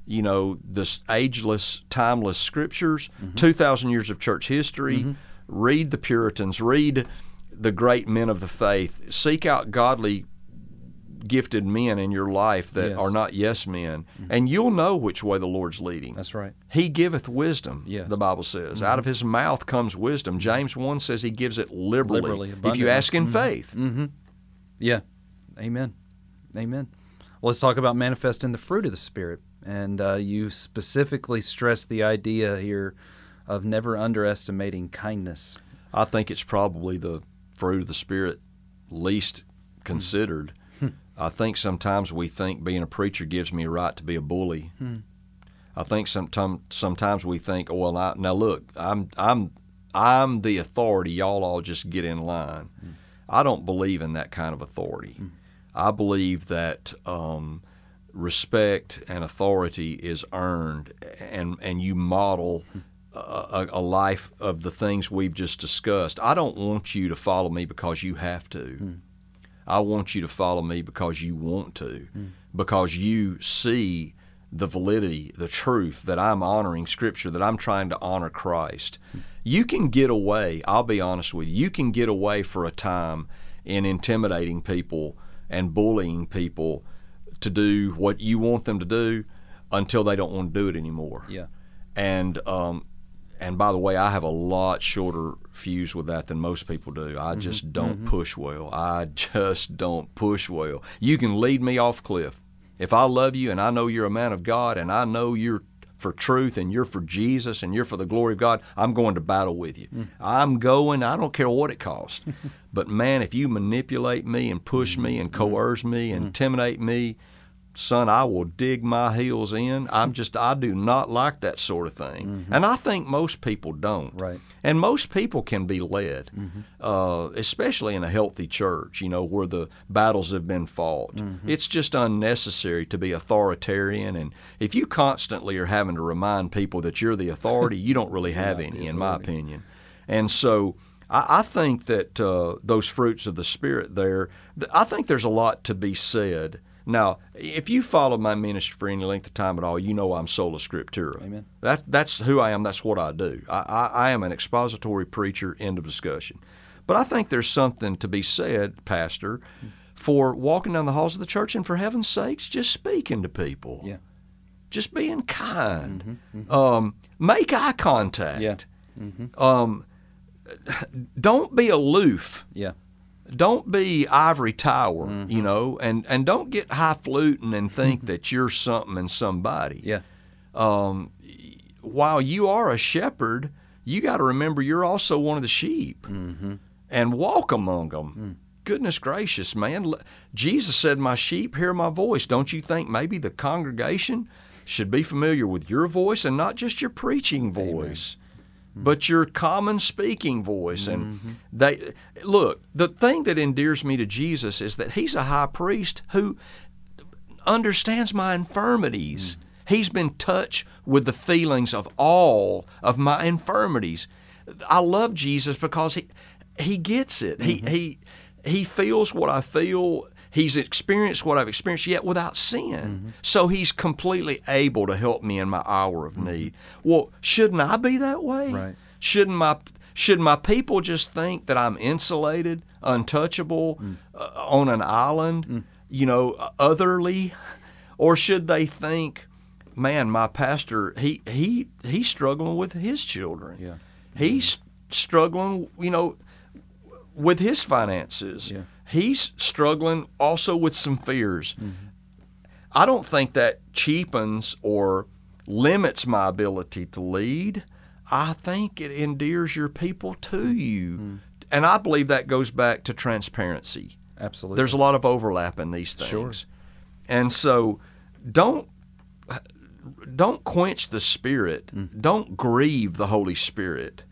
you know this ageless timeless scriptures mm-hmm. 2000 years of church history. Mm-hmm. Read the puritans. Read the great men of the faith. Seek out godly gifted men in your life that Yes. are not yes men and you'll know which way the lord's leading That's right. he giveth wisdom, Yes. Mm-hmm. the Bible says. Out of his mouth comes wisdom. James 1 says he gives it liberally, Liberally, if you. Mm-hmm. ask in faith. Mm-hmm. Yeah. Amen. Amen. Well, let's talk about manifesting the fruit of the Spirit. And uh, you specifically stress the idea here of never underestimating kindness. I think it's probably the fruit of the Spirit least considered. I think sometimes we think being a preacher gives me a right to be a bully. Hmm. I think sometimes sometimes we think, oh well, I, now look, I'm I'm I'm the authority. Y'all all just get in line. Hmm. I don't believe in that kind of authority. Hmm. I believe that um, respect and authority is earned, and and you model a, a, a life of the things we've just discussed. I don't want you to follow me because you have to. I want you to follow me because you want to, because you see the validity, the truth that I'm honoring Scripture, that I'm trying to honor Christ. You can get away, I'll be honest with you, you can get away for a time in intimidating people and bullying people to do what you want them to do until they don't want to do it anymore Yeah. and um, and by the way, I have a lot shorter fuse with that than most people do. Mm-hmm. I just don't push well. I [LAUGHS] just don't push well. You can lead me off cliff. If I love you and I know you're a man of God and I know you're for truth and you're for Jesus and you're for the glory of God, I'm going to battle with you. Mm. I'm going, I don't care what it costs. [LAUGHS] but man, if you manipulate me and push me Mm-hmm. and coerce me and intimidate me, son, I will dig my heels in. I'm [LAUGHS] just, I do not like that sort of thing. And I think most people don't. Right. And most people can be led, uh, especially in a healthy church, you know, where the battles have been fought. It's just unnecessary to be authoritarian. And if you constantly are having to remind people that you're the authority, you don't really [LAUGHS] have any, in my opinion. And so I, I think that uh, those fruits of the Spirit there, I think there's a lot to be said. Now, if you follow my ministry for any length of time at all, you know I'm sola scriptura. Amen. That, that's who I am. That's what I do. I, I, I am an expository preacher. End of discussion. But I think there's something to be said, Pastor, for walking down the halls of the church and for heaven's sakes, just speaking to people. Yeah. Just being kind. Um, make eye contact. Yeah. Um, [LAUGHS] don't be aloof Yeah. Don't be ivory tower, Mm-hmm. you know, and, and don't get high fluting and think [LAUGHS] that you're something and somebody. Yeah. Um, while you are a shepherd, you got to remember you're also one of the sheep Mm-hmm. and walk among them. Mm. Goodness gracious, man. Jesus said, My sheep hear my voice. Don't you think maybe the congregation should be familiar with your voice and not just your preaching voice? Mm-hmm. But your common speaking voice, and mm-hmm. they look. The thing that endears me to Jesus is that He's a high priest who understands my infirmities. Mm-hmm. He's been touched with the feelings of all of my infirmities. I love Jesus because he he gets it. He he he feels what I feel. He's experienced what I've experienced yet without sin. Mm-hmm. So he's completely able to help me in my hour of mm-hmm. need. Well, shouldn't I be that way? Right. Shouldn't my should my people just think that I'm insulated, untouchable, mm. uh, on an island, mm. you know, otherly, or should they think, man, my pastor he he he's struggling with his children. Yeah. He's mm-hmm. struggling, you know, with his finances. Yeah. He's struggling also with some fears. Mm-hmm. I don't think that cheapens or limits my ability to lead. I think it endears your people to you. Mm. And I believe that goes back to transparency. Absolutely. There's a lot of overlap in these things. Sure. And so don't don't quench the spirit. Mm. Don't grieve the Holy Spirit.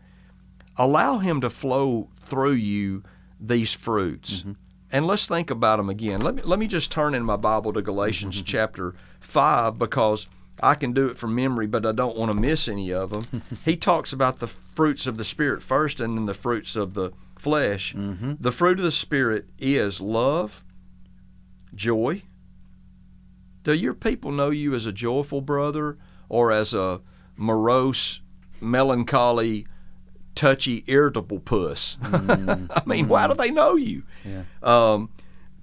Allow him to flow through you these fruits. Mm-hmm. And let's think about them again. Let me let me just turn in my Bible to Galatians mm-hmm. chapter 5 because I can do it from memory, but I don't want to miss any of them. [LAUGHS] he talks about the fruits of the Spirit first and then the fruits of the flesh. Mm-hmm. The fruit of the Spirit is love, joy. Do your people know you as a joyful brother or as a morose, melancholy, touchy, irritable puss? Mm. [LAUGHS] I mean, why do they know you? Yeah. Um,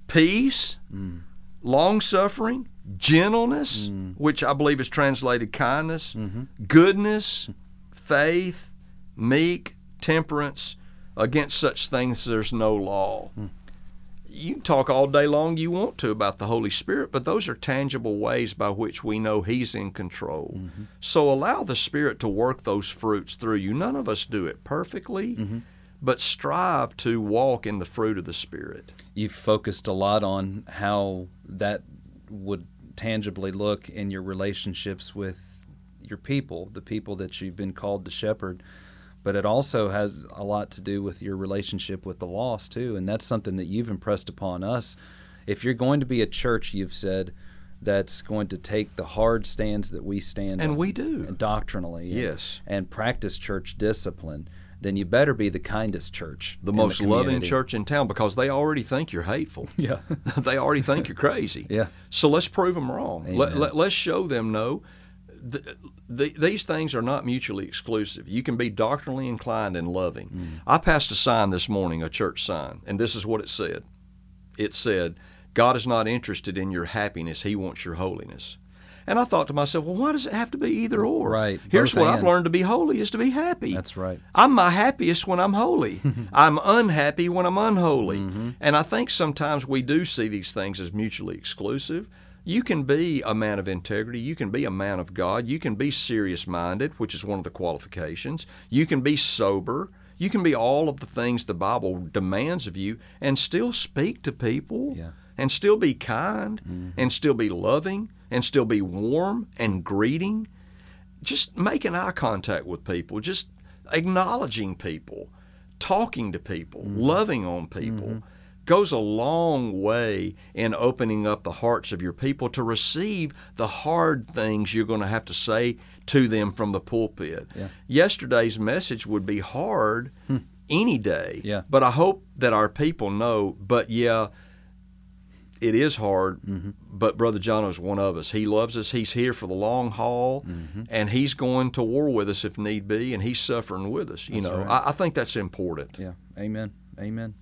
peace, mm. long suffering, gentleness, mm. which I believe is translated kindness, mm-hmm. goodness, faith, meek, temperance. Against such things there's no law. Hmm. You can talk all day long you want to about the Holy Spirit, but those are tangible ways by which we know He's in control. Mm-hmm. So allow the Spirit to work those fruits through you. None of us do it perfectly, mm-hmm. but strive to walk in the fruit of the Spirit. You've focused a lot on how that would tangibly look in your relationships with your people, the people that you've been called to shepherd. But it also has a lot to do with your relationship with the lost, too. And that's something that you've impressed upon us. If you're going to be a church, you've said, that's going to take the hard stands that we stand And on, we do. and doctrinally Yes. and, practice church discipline, then you better be the kindest church. The most loving church in town because they already think you're hateful. [LAUGHS] Yeah. [LAUGHS] they already think you're crazy. Yeah. So let's prove them wrong. Let, let, let's show them no. Th the, these things are not mutually exclusive. You can be doctrinally inclined and loving. Mm. I passed a sign this morning, a church sign, and this is what it said. It said, "God is not interested in your happiness; He wants your holiness." And I thought to myself, well, why does it have to be either or? Right, Here's what I've learned to be holy is to be happy. That's right. I'm my happiest when I'm holy. [LAUGHS] I'm unhappy when I'm unholy. Mm-hmm. And I think sometimes we do see these things as mutually exclusive. You can be a man of integrity. You can be a man of God. You can be serious minded, which is one of the qualifications. You can be sober. You can be all of the things the Bible demands of you and still speak to people Yeah. and still be kind Mm-hmm. and still be loving and still be warm and greeting. Just making eye contact with people, just acknowledging people, talking to people, Mm-hmm. loving on people goes a long way in opening up the hearts of your people to receive the hard things you're going to have to say to them from the pulpit. Yeah. Yesterday's message would be hard hmm. any day. Yeah. But I hope that our people know, but yeah, it is hard, mm-hmm. but Brother John is one of us. He loves us. He's here for the long haul, mm-hmm. and he's going to war with us if need be, and he's suffering with us. You That's know, right. I, I think that's important. Yeah. Amen. Amen.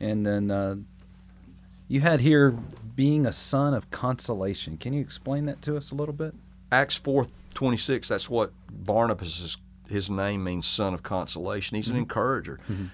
And then uh, you had here being a son of consolation. Can you explain that to us a little bit? Acts four twenty six. That's what Barnabas is. His name means son of consolation. He's an mm-hmm. encourager. Mm-hmm.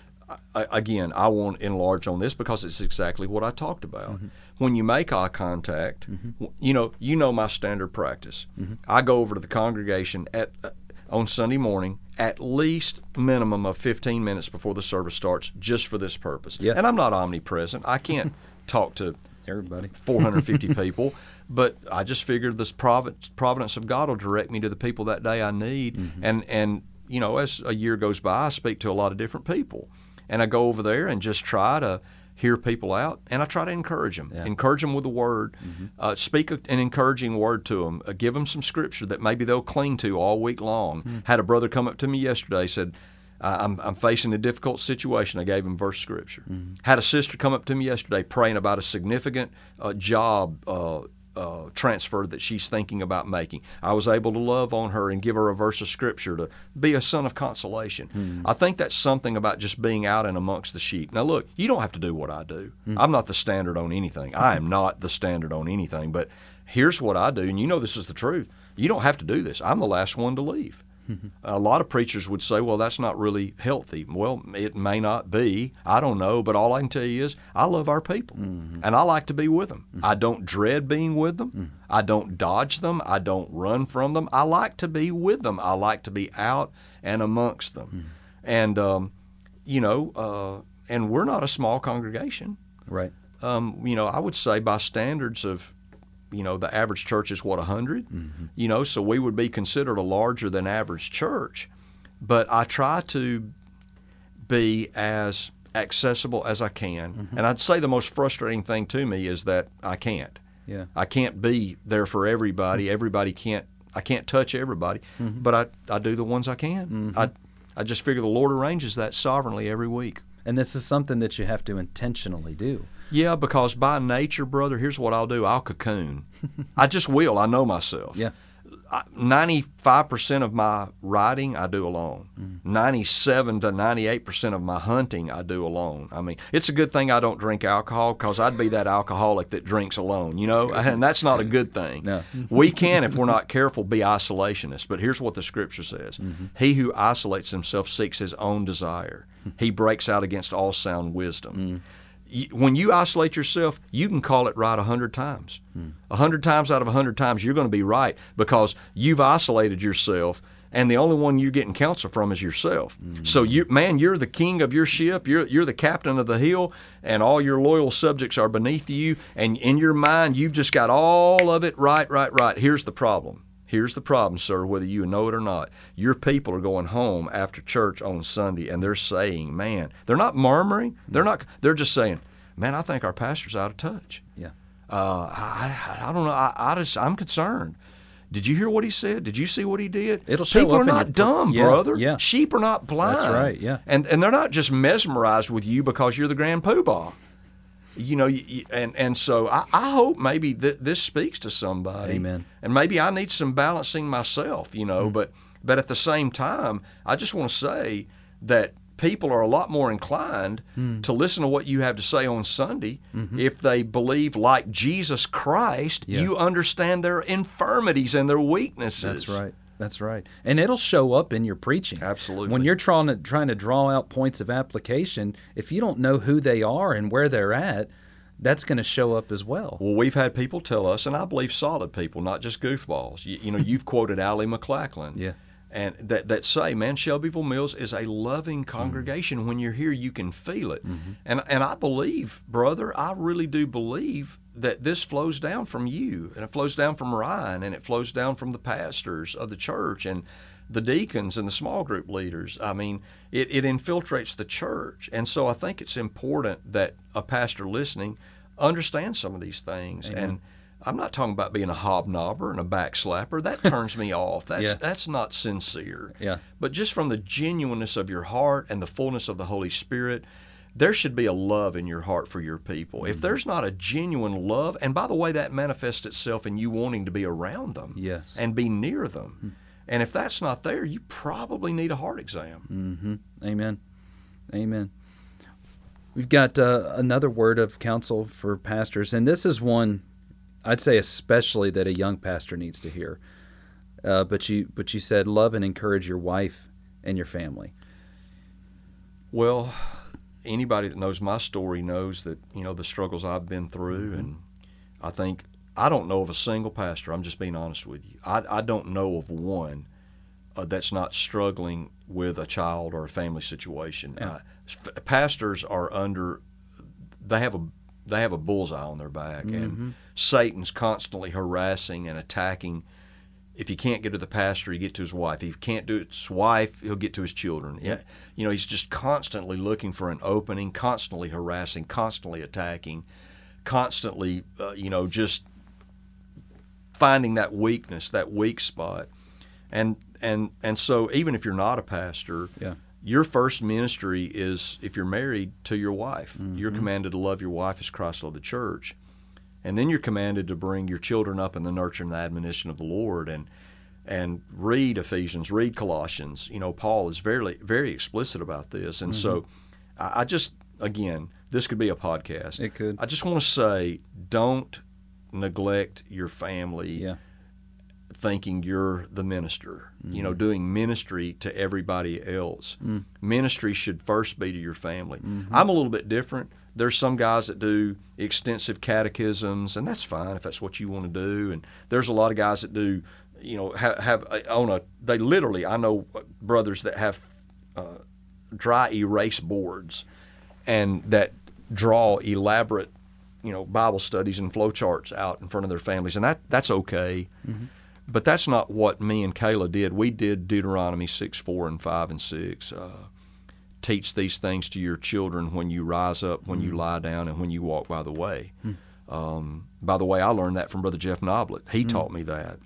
I, again, I won't enlarge on this because it's exactly what I talked about. Mm-hmm. When you make eye contact, w- you know, you know my standard practice. I go over to the congregation at uh, on Sunday morning at least minimum of 15 minutes before the service starts, just for this purpose. Yeah. And I'm not omnipresent. I can't [LAUGHS] talk to Everybody. [LAUGHS] 450 [LAUGHS] people. But I just figured this providence, providence of God will direct me to the people that day I need. Mm-hmm. And and you know, as a year goes by, I speak to a lot of different people, and I go over there and just try to hear people out, and I try to encourage them, Yeah. encourage them with a word, uh, speak an encouraging word to them, uh, give them some scripture that maybe they'll cling to all week long. Had a brother come up to me yesterday said. I'm, I'm facing a difficult situation. I gave him verse scripture. Had a sister come up to me yesterday praying about a significant uh, job uh, uh, transfer that she's thinking about making. I was able to love on her and give her a verse of scripture to be a son of consolation. I think that's something about just being out and amongst the sheep. Now, look, you don't have to do what I do. I'm not the standard on anything. I am not the standard on anything. But here's what I do, and you know this is the truth. You don't have to do this. I'm the last one to leave. A lot of preachers would say, well, that's not really healthy. Well, it may not be. I don't know. But all I can tell you is I love our people and I like to be with them. I don't dread being with them. I don't dodge them. I don't run from them. I like to be with them. I like to be out and amongst them. And, um, you know, uh, and we're not a small congregation. Right. Um, you know, I would say by standards of, you know, the average church is what, 100? Mm-hmm. You know, so we would be considered a larger than average church. But I try to be as accessible as I can. Mm-hmm. And I'd say the most frustrating thing to me is that I can't. Yeah. I can't be there for everybody. Mm-hmm. Everybody can't. I can't touch everybody, but I, I do the ones I can. I I just figure the Lord arranges that sovereignly every week. And this is something that you have to intentionally do. Yeah, because by nature, brother, here's what I'll do. I'll cocoon. [LAUGHS] I just will. I know myself. Yeah. Ninety-five percent of my riding I do alone. Mm. Ninety-seven to ninety-eight percent of my hunting I do alone. I mean, it's a good thing I don't drink alcohol because I'd be that alcoholic that drinks alone. You know, [LAUGHS] and that's not a good thing. No. we [LAUGHS] can, if we're not careful, be isolationists. But here's what the Scripture says: mm-hmm. He who isolates himself seeks his own desire. Hmm. He breaks out against all sound wisdom y- when you isolate yourself, you can call it right a hundred times. A hundred times out of a hundred times, you're going to be right because you've isolated yourself, and the only one you're getting counsel from is yourself. Mm-hmm. So you, man, you're the king of your ship. You're you're the captain of the hill, and all your loyal subjects are beneath you. And in your mind, you've just got all of it right, right, right. Here's the problem. Here's the problem, sir, whether you know it or not. Your people are going home after church on Sunday and they're saying, man, they're not murmuring. They're not, they're just saying, man, I think our pastor's out of touch. Yeah. Uh, I, I, I don't know. I, I just, I'm concerned. Did you hear what he said? Did you see what he did? It'll show People up are not your- dumb, yeah, brother. yeah. Sheep are not blind. That's right, yeah. And and they're not just mesmerized with you because you're the grand poobah you know, and and so I, I hope maybe th- this speaks to somebody. Amen. And maybe I need some balancing myself, you know. Mm-hmm. But but at the same time, I just want to say that people are a lot more inclined hmm. to listen to what you have to say on Sunday mm-hmm. if they believe, like Jesus Christ, Yeah. you understand their infirmities and their weaknesses. That's right. That's right. And it'll show up in your preaching. Absolutely. When you're trying to trying to draw out points of application, if you don't know who they are and where they're at, that's going to show up as well. Well, we've had people tell us, and I believe solid people, not just goofballs. You, you know, you've quoted Allie McLachlan. Yeah. And that, that say, man, Shelbyville Mills is a loving mm-hmm. congregation. When you're here, you can feel it. Mm-hmm. And, and I believe, brother, I really do believe that this flows down from you, and it flows down from Ryan, and it flows down from the pastors of the church, and the deacons and the small group leaders. I mean, it, it infiltrates the church. And so I think it's important that a pastor listening understands some of these things. And I'm not talking about being a hobnobber and a backslapper. That [LAUGHS] turns me off. That's Yeah. that's not sincere. Yeah. But just from the genuineness of your heart and the fullness of the Holy Spirit, there should be a love in your heart for your people. If there's not a genuine love, and by the way, that manifests itself in you wanting to be around them Yes. and be near them. And if that's not there, you probably need a heart exam. Mm-hmm. Amen. Amen. We've got uh, another word of counsel for pastors, and this is one I'd say especially that a young pastor needs to hear. Uh, but you, but you said love and encourage your wife and your family. Well, anybody that knows my story knows that you know the struggles I've been through, and I think I don't know of a single pastor. I'm just being honest with you. I, I don't know of one uh, that's not struggling with a child or a family situation. Yeah. Uh, f- pastors are under they have a they have a bullseye on their back, and Satan's constantly harassing and attacking. If he can't get to the pastor, he get to his wife. If he can't do it to his wife, he'll get to his children. Yeah. You know, he's just constantly looking for an opening, constantly harassing, constantly attacking, constantly, uh, you know, just finding that weakness, that weak spot. And and and so even if you're not a pastor, Yeah. Your first ministry is if you're married to your wife. You're Mm-hmm. commanded to love your wife as Christ loved the church. And then you're commanded to bring your children up in the nurture and the admonition of the Lord and and read Ephesians, read Colossians. You know, Paul is very very explicit about this. And so Mm-hmm. I, I just again, this could be a podcast. It could. I just want to say don't neglect your family Yeah. Thinking you're the minister, you Mm-hmm. know, doing ministry to everybody else. Mm. Ministry should first be to your family. Mm-hmm. I'm a little bit different. There's some guys that do extensive catechisms, and that's fine if that's what you want to do. And there's a lot of guys that do, you know, have, have uh, on a, they literally, I know brothers that have uh, dry erase boards and that draw elaborate, you know, Bible studies and flowcharts out in front of their families, and that that's okay. But that's not what me and Kayla did. We did Deuteronomy six, four, and five and six. Uh, teach these things to your children when you rise up, when you lie down, and when you walk by the way. Um, by the way, I learned that from Brother Jeff Noblit. He taught me that.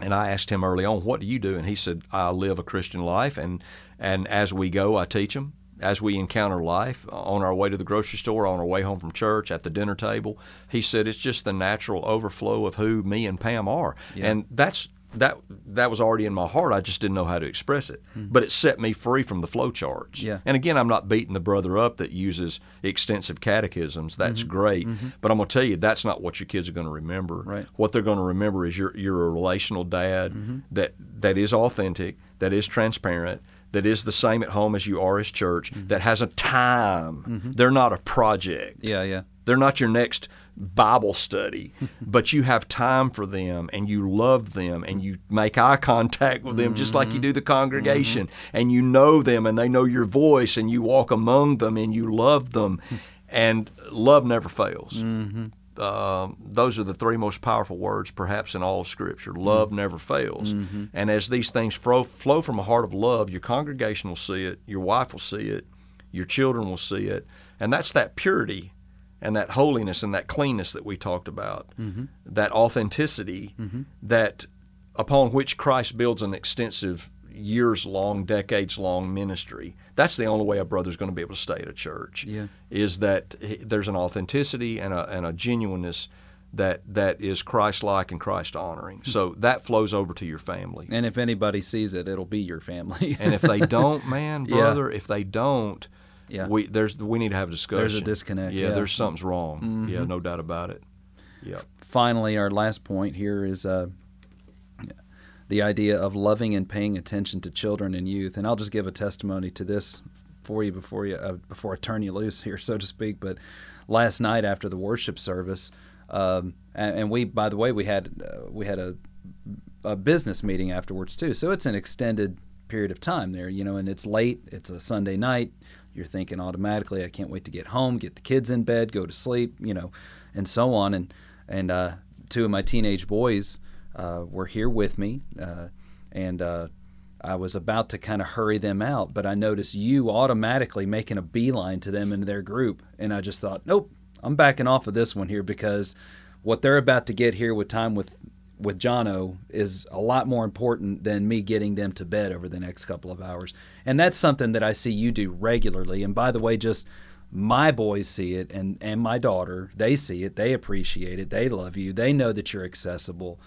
And I asked him early on, "What do you do?" And he said, "I live a Christian life, and and as we go, I teach them. As we encounter life on our way to the grocery store, on our way home from church, at the dinner table, he said it's just the natural overflow of who me and Pam are, Yeah. and that's that that was already in my heart. I just didn't know how to express it, mm-hmm. but it set me free from the flow charts. Yeah. And again, I'm not beating the brother up that uses extensive catechisms. That's mm-hmm. great, mm-hmm. but I'm going to tell you that's not what your kids are going to remember. Right. What they're going to remember is you're you're a relational dad Mm-hmm. that that is authentic, that is transparent, that is the same at home as you are as church, Mm-hmm. that has a time. Mm-hmm. They're not a project. Yeah. Yeah. They're not your next Bible study, [LAUGHS] but you have time for them and you love them and you make eye contact with them just like you do the mm-hmm. congregation mm-hmm. and you know them and they know your voice and you walk among them and you love them [LAUGHS] and love never fails. Um, those are the three most powerful words, perhaps, in all of Scripture. Love mm-hmm. never fails. Mm-hmm. And as these things flow, flow from a heart of love, your congregation will see it, your wife will see it, your children will see it. And that's that purity and that holiness and that cleanness that we talked about, mm-hmm. that authenticity that upon which Christ builds an extensive years long, decades long ministry. That's the only way a brother's going to be able to stay at a church. Yeah. Is that there's an authenticity and a, and a genuineness that that is Christ like and Christ honoring. [LAUGHS] So that flows over to your family. And if anybody sees it, it'll be your family. [LAUGHS] And if they don't, [LAUGHS] man, Yeah. brother, if they don't, Yeah. we there's we need to have a discussion. There's a disconnect, Yeah, yeah. Mm-hmm. there's something's wrong. Yeah, no doubt about it. Yeah. finally, our last point here is uh, the idea of loving and paying attention to children and youth. And I'll just give a testimony to this for you before you uh, before I turn you loose [LAUGHS] here, so to speak. But last night after the worship service, um, and, and we, by the way, we had uh, we had a a business meeting afterwards too. So it's an extended period of time there, you know, and it's late. It's a Sunday night. You're thinking automatically, I can't wait to get home, get the kids in bed, go to sleep, you know, and so on. And and uh, two of my teenage boys were here with me, uh, and uh, I was about to kind of hurry them out, but I noticed you automatically making a beeline to them and their group, and I just thought, nope, I'm backing off of this one here because what they're about to get here with time with with Jono is a lot more important than me getting them to bed over the next couple of hours. And that's something that I see you do regularly. And by the way, just my boys see it and, and my daughter, they see it, they appreciate it, they love you, they know that you're accessible.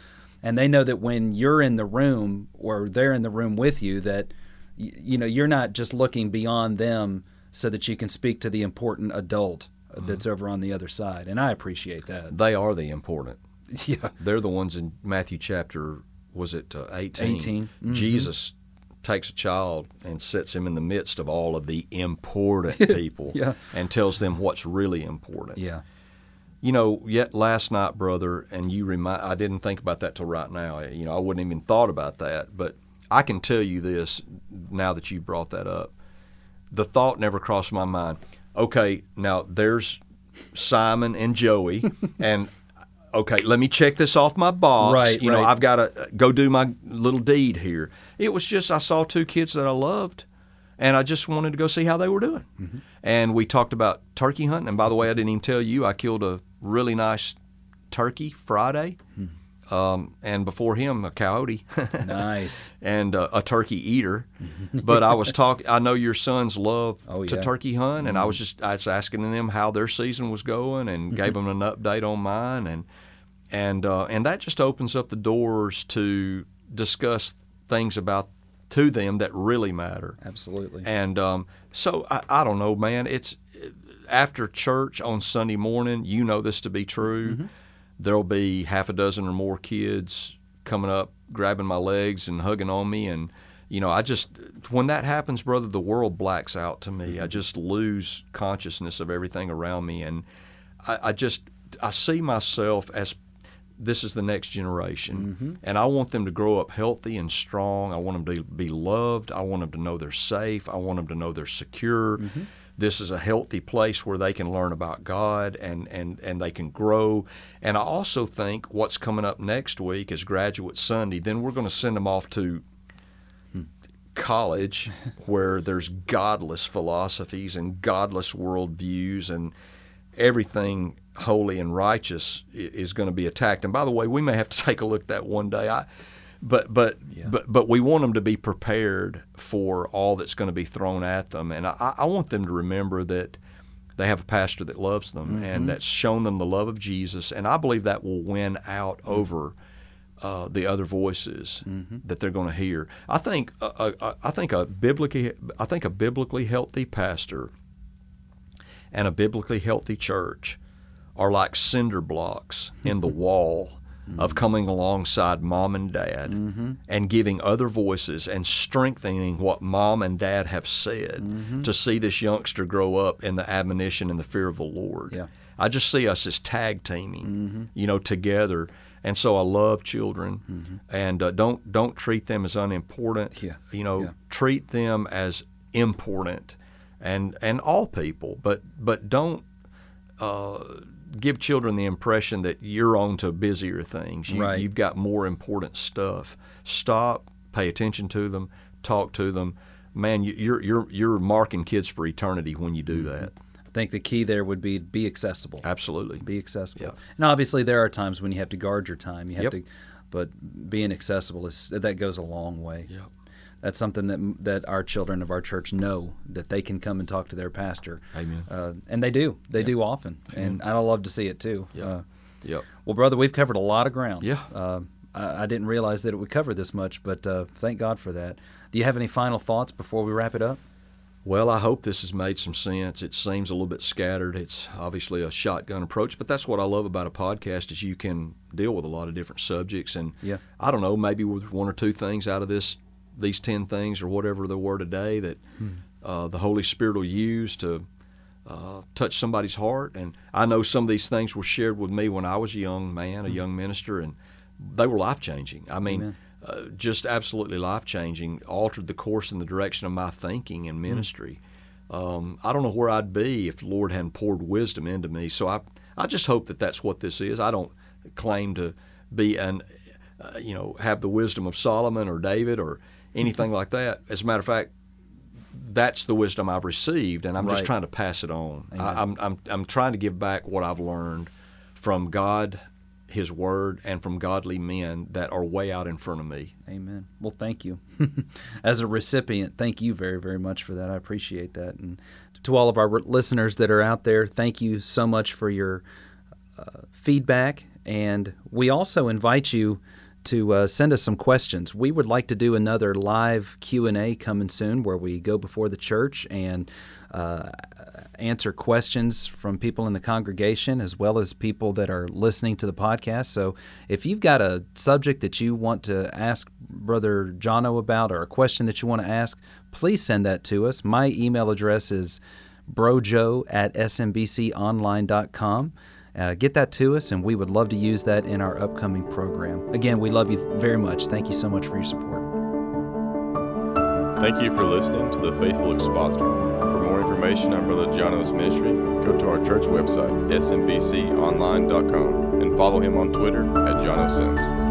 And they know that when you're in the room or they're in the room with you, that you know you're not just looking beyond them so that you can speak to the important adult that's over on the other side. And I appreciate that. They are the important. [LAUGHS] Yeah. They're the ones in Matthew chapter, was it uh, 18? 18. Mhm. Jesus takes a child and sets him in the midst of all of the important [LAUGHS] people Yeah. and tells them what's really important. Yeah. You know, yet last night, brother, and you remind I didn't think about that till right now. You know, I wouldn't even thought about that, but I can tell you this now that you brought that up. The thought never crossed my mind. Okay, now there's Simon and Joey, [LAUGHS] and okay, let me check this off my box. Right, you know. I've got to go do my little deed here. It was just I saw two kids that I loved, and I just wanted to go see how they were doing. Mm-hmm. And we talked about turkey hunting. And by the way, I didn't even tell you I killed a really nice turkey Friday, Hmm. um, and before him a coyote. [LAUGHS] Nice. [LAUGHS] and uh, a turkey eater. [LAUGHS] But I was talking. I know your sons love Oh, to yeah. turkey hunt, and I was just I was asking them how their season was going, Mm-hmm. and gave them an update on mine, and and uh, and that just opens up the doors to discuss things about to them that really matter. Absolutely. And um, so I, I don't know, man. It's after church on Sunday morning. You know this to be true. Mm-hmm. There'll be half a dozen or more kids coming up, grabbing my legs and hugging on me, and you know, I just when that happens, brother, the world blacks out to me. I mm-hmm. just lose consciousness of everything around me, and I, I just I see myself as this is the next generation, mm-hmm. and I want them to grow up healthy and strong. I want them to be loved. I want them to know they're safe. I want them to know they're secure. This is a healthy place where they can learn about God and, and, and they can grow. And I also think what's coming up next week is Graduate Sunday. Then we're going to send them off to college [LAUGHS] where there's godless philosophies and godless worldviews and everything holy and righteous is going to be attacked. And by the way, we may have to [LAUGHS] take a look at that one day. I, but but Yeah. but but we want them to be prepared for all that's going to be thrown at them. And I, I want them to remember that they have a pastor that loves them and that's shown them the love of Jesus. And I believe that will win out over uh, the other voices that they're going to hear. I think uh, uh, I think a biblically I think a biblically healthy pastor and a biblically healthy church are like cinder blocks in the [LAUGHS] wall Mm-hmm. of coming alongside mom and dad mm-hmm. and giving other voices and strengthening what mom and dad have said mm-hmm. to see this youngster grow up in the admonition and the fear of the Lord. Yeah. I just see us as tag teaming, you know, together. And so I love children, and uh, don't don't treat them as unimportant. Yeah. You know, Yeah. treat them as important, and and all people. But but don't uh, give children the impression that you're on to busier things. You, Right. You've got more important stuff. Stop, pay attention to them, talk to them. Man, you, you're you're you're marking kids for eternity when you do mm-hmm. that. I think the key there would be be accessible. Absolutely. Be accessible. Yeah. And obviously there are times when you have to guard your time. You have Yep. to but being accessible is that goes a long way. Yep. That's something that that our children of our church know that they can come and talk to their pastor. Amen. Uh, and they do. They do often. And I love to see it too. Yeah. Uh, Yep. well, brother, we've covered a lot of ground. Yeah. Uh, I, I didn't realize that it would cover this much, but uh, thank God for that. Do you have any final thoughts before we wrap it up? Well, I hope this has made some sense. It seems a little bit scattered. It's obviously a shotgun approach, but that's what I love about a podcast is you can deal with a lot of different subjects. And Yeah. I don't know, maybe with one or two things out of this, these ten things or whatever there were today that uh, the Holy Spirit will use to uh, touch somebody's heart. And I know some of these things were shared with me when I was a young man, a young minister, and they were life changing. I mean, uh, just absolutely life changing. Altered the course and the direction of my thinking and ministry. Um, I don't know where I'd be if the Lord hadn't poured wisdom into me. So I, I just hope that that's what this is. I don't claim to be an, uh, you know, have the wisdom of Solomon or David or anything like that. As a matter of fact, that's the wisdom I've received, and I'm Right. just trying to pass it on. I, I'm, I'm, I'm trying to give back what I've learned from God, His Word, and from godly men that are way out in front of me. Amen. Well, thank you. [LAUGHS] As a recipient, thank you very, very much for that. I appreciate that. And to all of our listeners that are out there, thank you so much for your uh, feedback. And we also invite you to uh, send us some questions. We would like to do another live Q and A coming soon, where we go before the church and uh, answer questions from people in the congregation as well as people that are listening to the podcast. So if you've got a subject that you want to ask Brother Jono about or a question that you want to ask, please send that to us. My email address is brojo at smbconline.com. Uh, get that to us, and we would love to use that in our upcoming program. Again, we love you very much. Thank you so much for your support. Thank you for listening to The Faithful Expositor. For more information on Brother Jono's ministry, go to our church website, smbconline.com, and follow him on Twitter at Jono Sims.